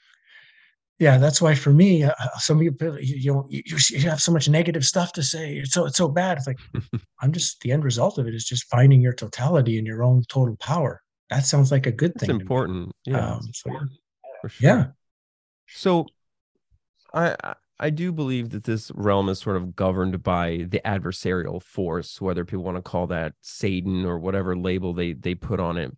yeah, that's why for me, uh, uh some people you know you, you, have so much negative stuff to say. It's so it's so bad. It's like I'm just the end result of it is just finding your totality and your own total power. That sounds like a good thing. It's important. Yeah. Um, so, for sure. Yeah. So I I do believe that this realm is sort of governed by the adversarial force, whether people want to call that Satan or whatever label they they put on it.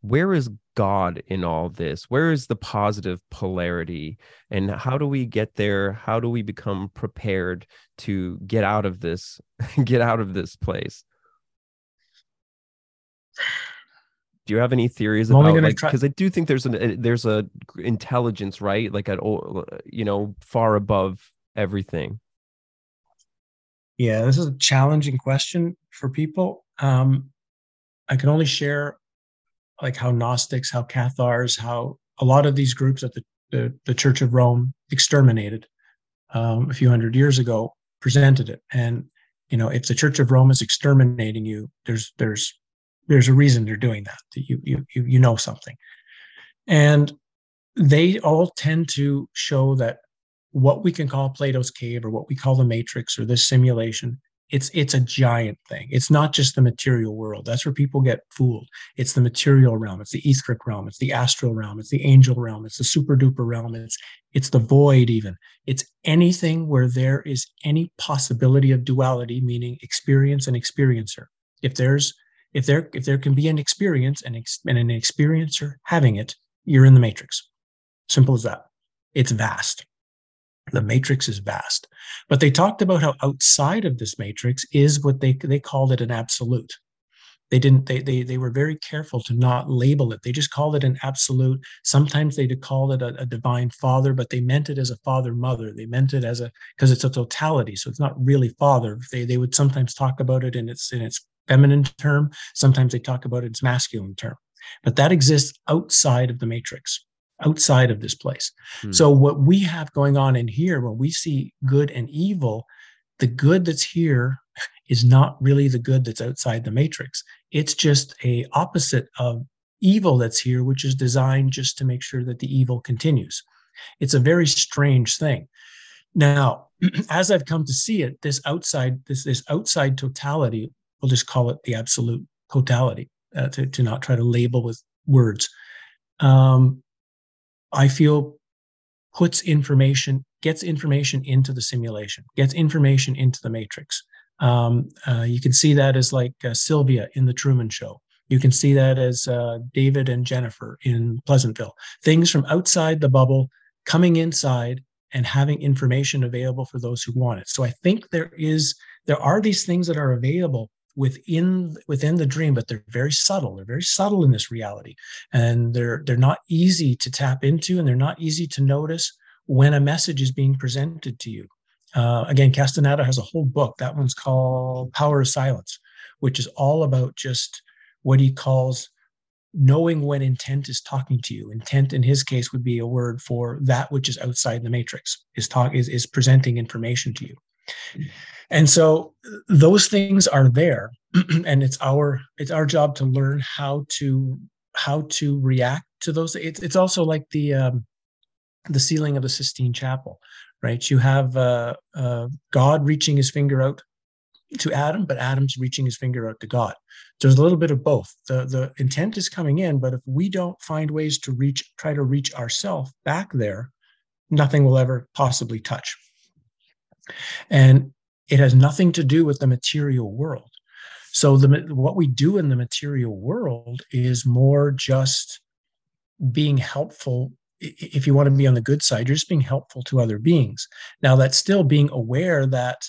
Where is God in all this? Where is the positive polarity? And how do we get there? How do we become prepared to get out of this, get out of this place? Do you have any theories I'm about like because try- I do think there's an there's a intelligence right like at all, you know far above everything. Yeah, this is a challenging question for people. Um, I can only share like how Gnostics, how Cathars, how a lot of these groups at the the, the Church of Rome exterminated um, a few hundred years ago presented it, and you know if the Church of Rome is exterminating you, there's there's there's a reason they're doing that that you you you know something. And they all tend to show that what we can call plato's cave or what we call the matrix or this simulation it's it's a giant thing. It's not just the material world. That's where people get fooled. It's the material realm. It's the etheric realm. It's the astral realm. It's the angel realm. It's the super duper realm. It's it's the void even. It's anything where there is any possibility of duality meaning experience and experiencer. If there's if there if there can be an experience and, ex, and an experiencer having it, you're in the matrix. Simple as that. It's vast. The matrix is vast. But they talked about how outside of this matrix is what they they called it an absolute. They didn't they they they were very careful to not label it. They just called it an absolute. Sometimes they called it a, a divine father, but they meant it as a father mother. They meant it as a because it's a totality. So it's not really father. They they would sometimes talk about it in its in its feminine term. Sometimes they talk about its masculine term, but that exists outside of the matrix, outside of this place. Hmm. So what we have going on in here, when we see good and evil, the good that's here is not really the good that's outside the matrix. It's just a opposite of evil that's here, which is designed just to make sure that the evil continues. It's a very strange thing. Now, as I've come to see it, this outside, this this outside totality we'll just call it the absolute totality uh, to, to not try to label with words um, i feel puts information gets information into the simulation, gets information into the matrix. Um, uh, you can see that as like uh, Sylvia in the Truman Show. You can see that as uh, David and Jennifer in Pleasantville. Things from outside the bubble coming inside and having information available for those who want it. So I think there is there are these things that are available within within the dream but they're very subtle. They're very subtle in this reality. And they're they're not easy to tap into and they're not easy to notice when a message is being presented to you. Uh, again castaneda has a whole book. That one's called power of silence which is all about just what he calls knowing when intent is talking to you. Intent in his case would be a word for that which is outside the matrix is talk is, is presenting information to you and so those things are there and it's our it's our job to learn how to how to react to those. It's, it's also like the um, the ceiling of the sistine chapel right? You have uh, uh, god reaching his finger out to adam but adam's reaching his finger out to god. There's a little bit of both. The the intent is coming in but if we don't find ways to reach try to reach ourselves back there nothing will ever possibly touch and it has nothing to do with the material world. So the what we do in the material world is more just being helpful. If you want to be on the good side, you're just being helpful to other beings. Now that's still being aware that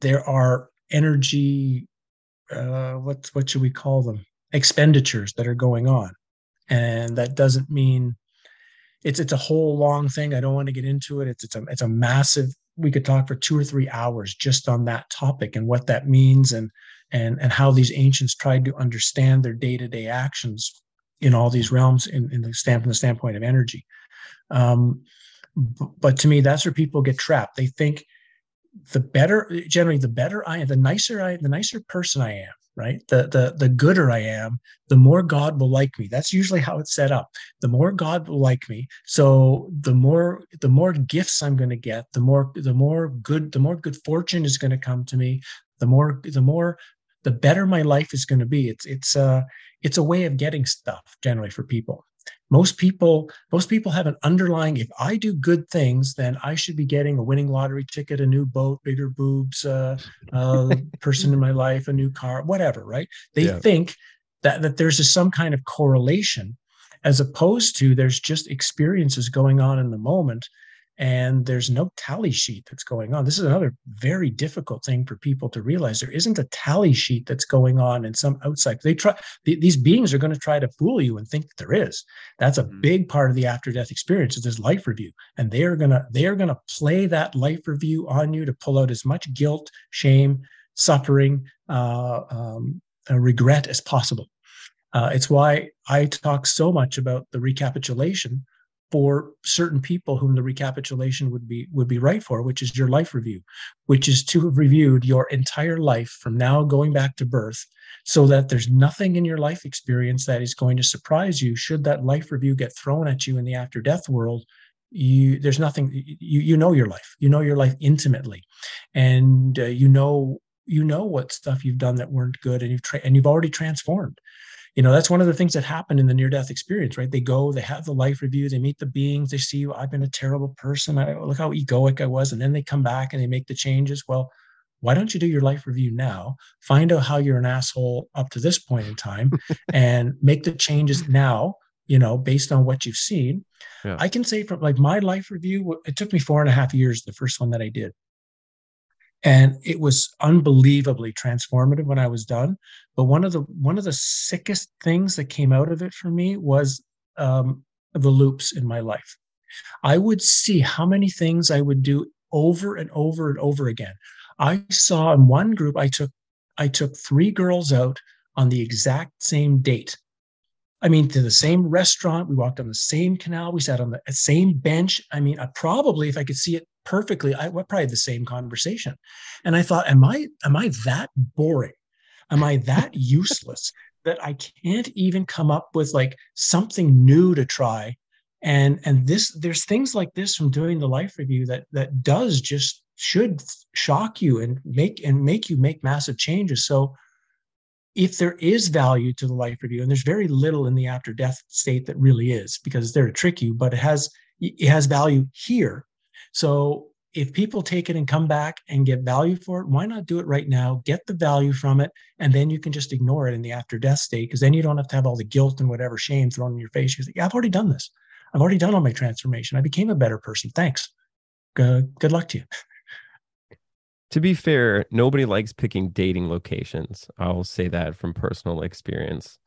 there are energy. Uh, what what should we call them? Expenditures that are going on, and that doesn't mean it's it's a whole long thing. I don't want to get into it. It's it's a it's a massive we could talk for two or three hours just on that topic and what that means and and and how these ancients tried to understand their day-to-day actions in all these realms in, in the stand from the standpoint of energy. Um, but to me that's where people get trapped. They think the better generally the better i am the nicer i the nicer person i am right? The the the gooder i am the more god will like me. That's usually how it's set up. The more god will like me so the more the more gifts i'm going to get the more the more good the more good fortune is going to come to me the more the more the better my life is going to be. It's it's uh it's a way of getting stuff generally for people most people most people have an underlying if i do good things then i should be getting a winning lottery ticket a new boat bigger boobs uh, uh person in my life a new car whatever right they yeah. think that that there's a, some kind of correlation as opposed to there's just experiences going on in the moment and there's no tally sheet that's going on. This is another very difficult thing for people to realize. There isn't a tally sheet that's going on in some outside. They try these beings are going to try to fool you and think that there is. That's a mm-hmm. big part of the after death experience is this life review, and they are gonna they are gonna play that life review on you to pull out as much guilt, shame, suffering, uh, um, uh, regret as possible. Uh, it's why I talk so much about the recapitulation for certain people whom the recapitulation would be would be right for which is your life review which is to have reviewed your entire life from now going back to birth so that there's nothing in your life experience that is going to surprise you. Should that life review get thrown at you in the after death world you there's nothing you you know your life. You know your life intimately. And uh, you know you know what stuff you've done that weren't good and you've tra- and you've already transformed you know that's one of the things that happen in the near death experience right? They go they have the life review they meet the beings they see you, i've been a terrible person. I, look how egoic i was. And then they come back and they make the changes. Well why don't you do your life review now? Find out how you're an asshole up to this point in time and make the changes now you know based on what you've seen. Yeah. i can say from like my life review it took me four and a half years the first one that i did and it was unbelievably transformative when i was done but one of the one of the sickest things that came out of it for me was um, the loops in my life i would see how many things i would do over and over and over again i saw in one group i took i took three girls out on the exact same date I mean, to the same restaurant. We walked on the same canal. We sat on the same bench. I mean, I probably, if I could see it perfectly, I probably have the same conversation. And I thought, am I am I that boring? Am I that useless that I can't even come up with like something new to try? And and this there's things like this from doing the life review that that does just should shock you and make and make you make massive changes. So if there is value to the life review, and there's very little in the after death state that really is because they're to trick you, but it has it has value here So if people take it and come back and get value for it, why not do it right now? Get the value from it, and then you can just ignore it in the after death state because then you don't have to have all the guilt and whatever shame thrown in your face. You say, "Yeah, I've already done this. I've already done all my transformation. I became a better person. Thanks. Good, good luck to you." To be fair, nobody likes picking dating locations. I'll say that from personal experience.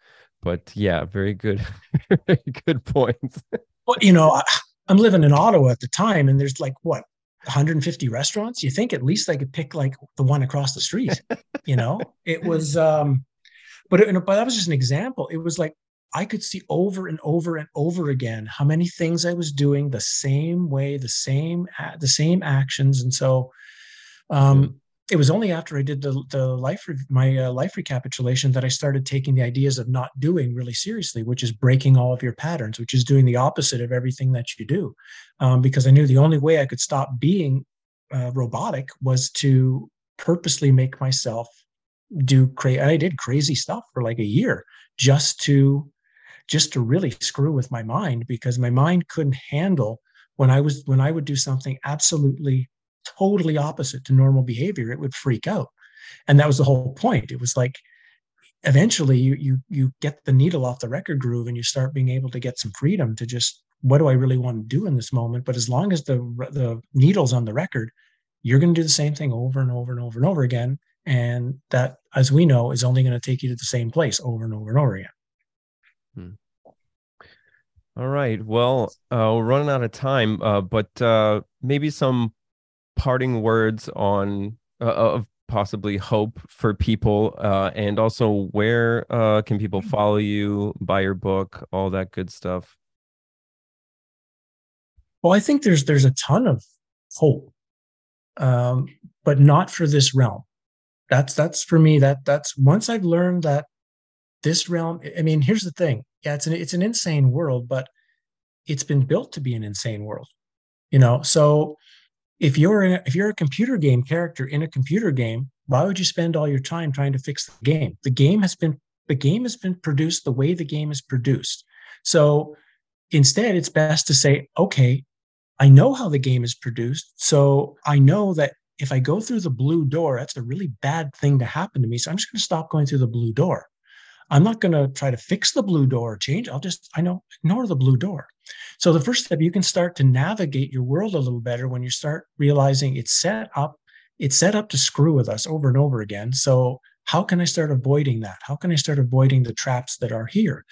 But yeah, very good, very good points. well, you know, I, I'm living in Ottawa at the time, and there's like what 150 restaurants? You think at least i could pick like the one across the street you know? It was um but, it, but that was just an example. It was like i could see over and over and over again how many things i was doing the same way the same the same actions and so um it was only after I did the the life my uh, life recapitulation that I started taking the ideas of not doing really seriously, which is breaking all of your patterns, which is doing the opposite of everything that you do, um, because I knew the only way I could stop being uh, robotic was to purposely make myself do crazy. I did crazy stuff for like a year just to just to really screw with my mind because my mind couldn't handle when I was when I would do something absolutely totally opposite to normal behavior, it would freak out. And that was the whole point. It was like eventually you you you get the needle off the record groove and you start being able to get some freedom to just what do I really want to do in this moment? But as long as the the needle's on the record, you're going to do the same thing over and over and over and over again. And that, as we know, is only going to take you to the same place over and over and over again. Hmm. All right. Well, uh, we're running out of time, uh, but uh, maybe some parting words on uh, of possibly hope for people uh, and also where uh, can people mm. follow you buy your book all that good stuff? Well i think there's there's a ton of hope um, but not for this realm. That's that's for me that that's once i've learned that this realm i mean here's the thing. Yeah it's an it's an insane world but it's been built to be an insane world you know? So if you're in a, if you're a computer game character in a computer game why would you spend all your time trying to fix the game? The game has been the game has been produced the way the game is produced. So instead it's best to say okay i know how the game is produced so i know that if i go through the blue door that's a really bad thing to happen to me so i'm just going to stop going through the blue door. I'm not going to try to fix the blue door or change i'll just i know ignore the blue door so the first step, you can start to navigate your world a little better when you start realizing it's set up, it's set up to screw with us over and over again. So how can I start avoiding that? How can I start avoiding the traps that are here?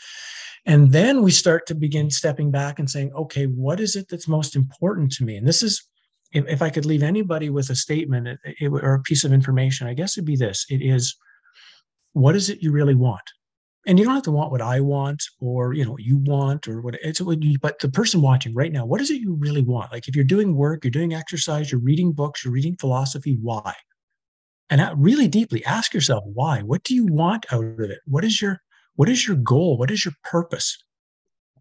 And then we start to begin stepping back and saying, okay, what is it that's most important to me? And this is, if, if I could leave anybody with a statement it, it, or a piece of information, I guess it'd be this it is, what is it you really want? And you don't have to want what I want or you know what you want or what it's what you, but the person watching right now, what is it you really want? Like if you're doing work, you're doing exercise, you're reading books, you're reading philosophy, why? And really deeply ask yourself why. What do you want out of it? What is your what is your goal? What is your purpose?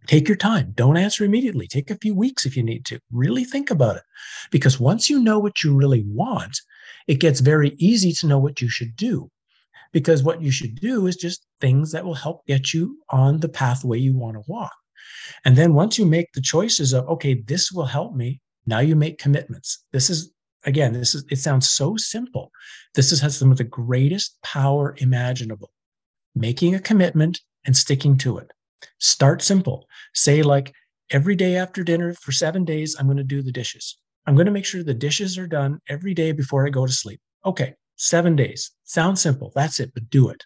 Take your time. Don't answer immediately. Take a few weeks if you need to. Really think about it. Because once you know what you really want, it gets very easy to know what you should do because what you should do is just things that will help get you on the pathway you want to walk. And then once you make the choices of, okay, this will help me, now you make commitments. This is, again, this is, it sounds so simple. This is, has some of the greatest power imaginable. Making a commitment and sticking to it. Start simple. Say, like, every day after dinner for seven days, I'm going to do the dishes. I'm going to make sure the dishes are done every day before I go to sleep. Okay, seven days. Sounds simple. That's it, but do it.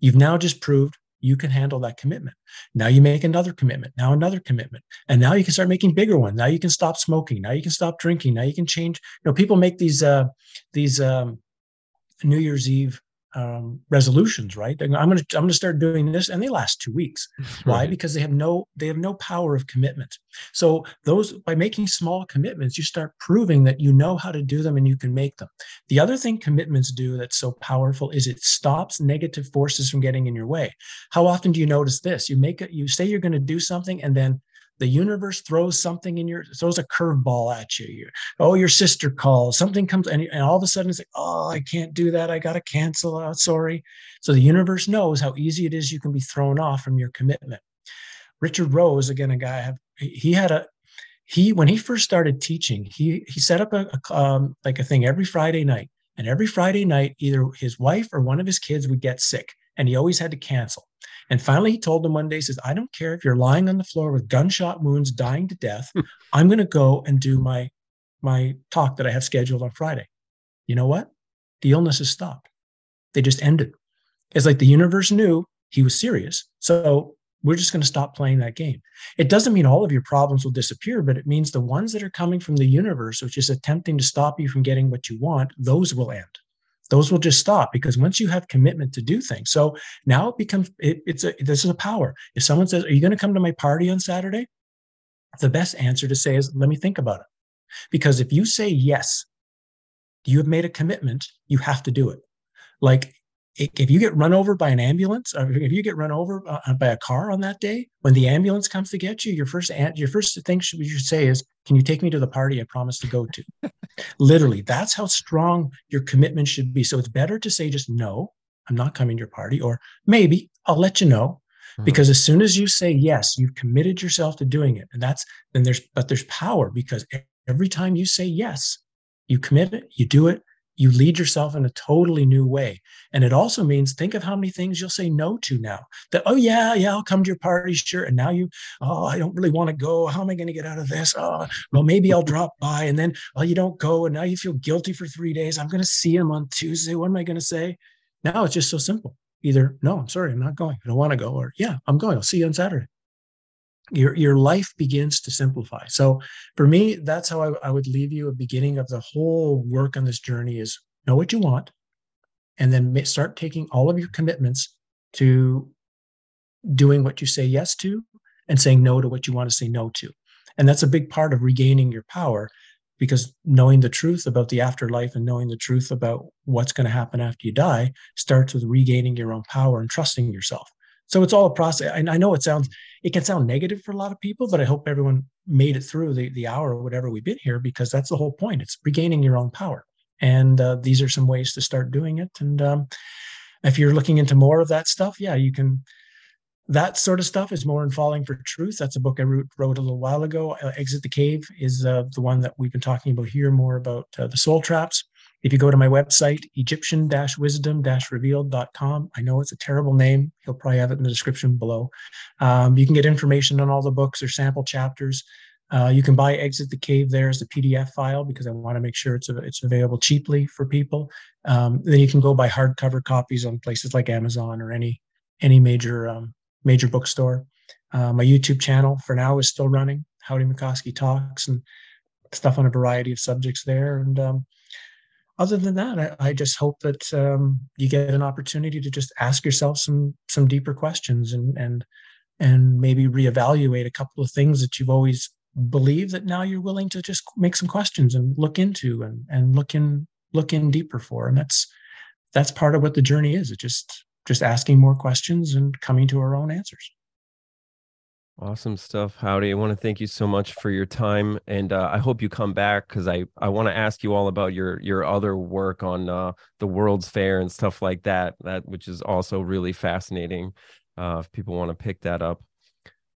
You've now just proved you can handle that commitment. Now you make another commitment, now another commitment. And now you can start making bigger ones. Now you can stop smoking. Now you can stop drinking. Now you can change. You know, people make these uh these um New Year's Eve um, resolutions, right? I'm going to I'm going to start doing this, and they last two weeks. Why? Because they have no they have no power of commitment. So those by making small commitments, you start proving that you know how to do them and you can make them. The other thing commitments do that's so powerful is it stops negative forces from getting in your way. How often do you notice this? You make it. You say you're going to do something, and then the universe throws something in your throws a curveball at you. you oh your sister calls something comes and, and all of a sudden it's like oh i can't do that. I gotta cancel out sorry. So the universe knows how easy it is you can be thrown off from your commitment. Richard rose again a guy have he had a he when he first started teaching, he he set up a, a um, like a thing every Friday night, and every Friday night, either his wife or one of his kids would get sick, and he always had to cancel. And finally, he told them one day, he says, "I don't care if you're lying on the floor with gunshot wounds, dying to death. Hmm. I'm going to go and do my my talk that I have scheduled on Friday." You know what? The illness has stopped. They just ended. It's like the universe knew he was serious. So we're just going to stop playing that game. It doesn't mean all of your problems will disappear, but it means the ones that are coming from the universe, which is attempting to stop you from getting what you want, those will end. Those will just stop because once you have commitment to do things. So now it becomes it, it's a this is a power. If someone says, "Are you going to come to my party on Saturday?" The best answer to say is, "Let me think about it," because if you say yes, you have made a commitment. You have to do it. Like if you get run over by an ambulance or if you get run over uh, by a car on that day when the ambulance comes to get you your first your first thing you should say is can you take me to the party i promised to go to literally that's how strong your commitment should be so it's better to say just no i'm not coming to your party or maybe i'll let you know mm-hmm. because as soon as you say yes you've committed yourself to doing it and that's then there's but there's power because every time you say yes you commit it you do it you lead yourself in a totally new way. And it also means think of how many things you'll say no to now. That, oh, yeah, yeah, I'll come to your party, sure. And now you, oh, I don't really want to go. How am I going to get out of this? Oh, well, maybe I'll drop by. And then, oh, you don't go. And now you feel guilty for three days. I'm going to see him on Tuesday. What am I going to say? Now it's just so simple. Either, no, I'm sorry, I'm not going. I don't want to go. Or, yeah, I'm going. I'll see you on Saturday your your life begins to simplify. So for me, that's how I, I would leave you. A beginning of the whole work on this journey is know what you want, and then start taking all of your commitments to doing what you say yes to and saying no to what you want to say no to. And that's a big part of regaining your power because knowing the truth about the afterlife and knowing the truth about what's going to happen after you die starts with regaining your own power and trusting yourself. So it's all a process. And I know it sounds, it can sound negative for a lot of people, but I hope everyone made it through the, the hour or whatever we've been here because that's the whole point. It's regaining your own power. And uh, these are some ways to start doing it. And um, if you're looking into more of that stuff, yeah, you can. That sort of stuff is more in Falling for Truth. That's a book I wrote, wrote a little while ago. Uh, Exit the Cave is uh, the one that we've been talking about here, more about uh, the soul traps. If you go to my website, Egyptian wisdom revealed.com, I know it's a terrible name. He'll probably have it in the description below. Um, you can get information on all the books or sample chapters. Uh, you can buy Exit the Cave there as a PDF file because I want to make sure it's, a, it's available cheaply for people. Um, then you can go buy hardcover copies on places like Amazon or any any major um, major bookstore. Uh, my YouTube channel for now is still running. Howdie Mickoski talks and stuff on a variety of subjects there. And um, other than that, I, I just hope that um, you get an opportunity to just ask yourself some some deeper questions and and and maybe reevaluate a couple of things that you've always believed that now you're willing to just make some questions and look into and and look in look in deeper for. And that's that's part of what the journey is. It's just just asking more questions and coming to our own answers. Awesome stuff, Howdie. I want to thank you so much for your time, and uh, I hope you come back because I I want to ask you all about your your other work on uh, the World's Fair and stuff like that. That which is also really fascinating. Uh, if people want to pick that up.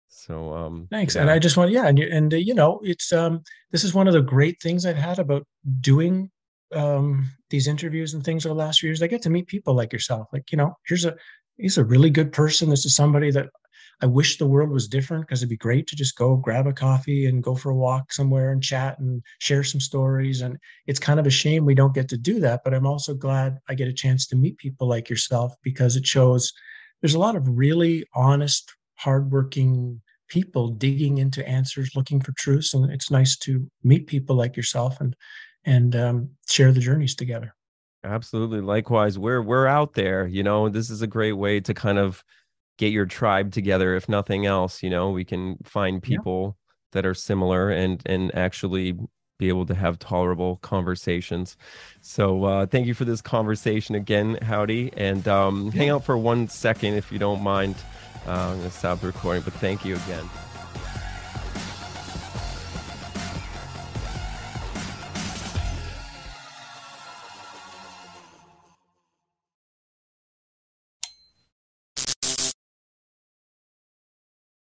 So um, thanks, yeah. and I just want yeah, and and uh, you know it's um this is one of the great things I've had about doing um these interviews and things over the last few years. I get to meet people like yourself. Like you know, here's a he's a really good person. This is somebody that I wish the world was different because it'd be great to just go grab a coffee and go for a walk somewhere and chat and share some stories. And it's kind of a shame we don't get to do that. But I'm also glad I get a chance to meet people like yourself because it shows there's a lot of really honest, hardworking people digging into answers, looking for truths. And it's nice to meet people like yourself and and um, share the journeys together. Absolutely. Likewise, we're we're out there. You know, this is a great way to kind of get your tribe together if nothing else you know we can find people yeah. that are similar and and actually be able to have tolerable conversations. So uh thank you for this conversation again Howdie and um hang out for one second if you don't mind. Uh, i'm gonna stop the recording but thank you again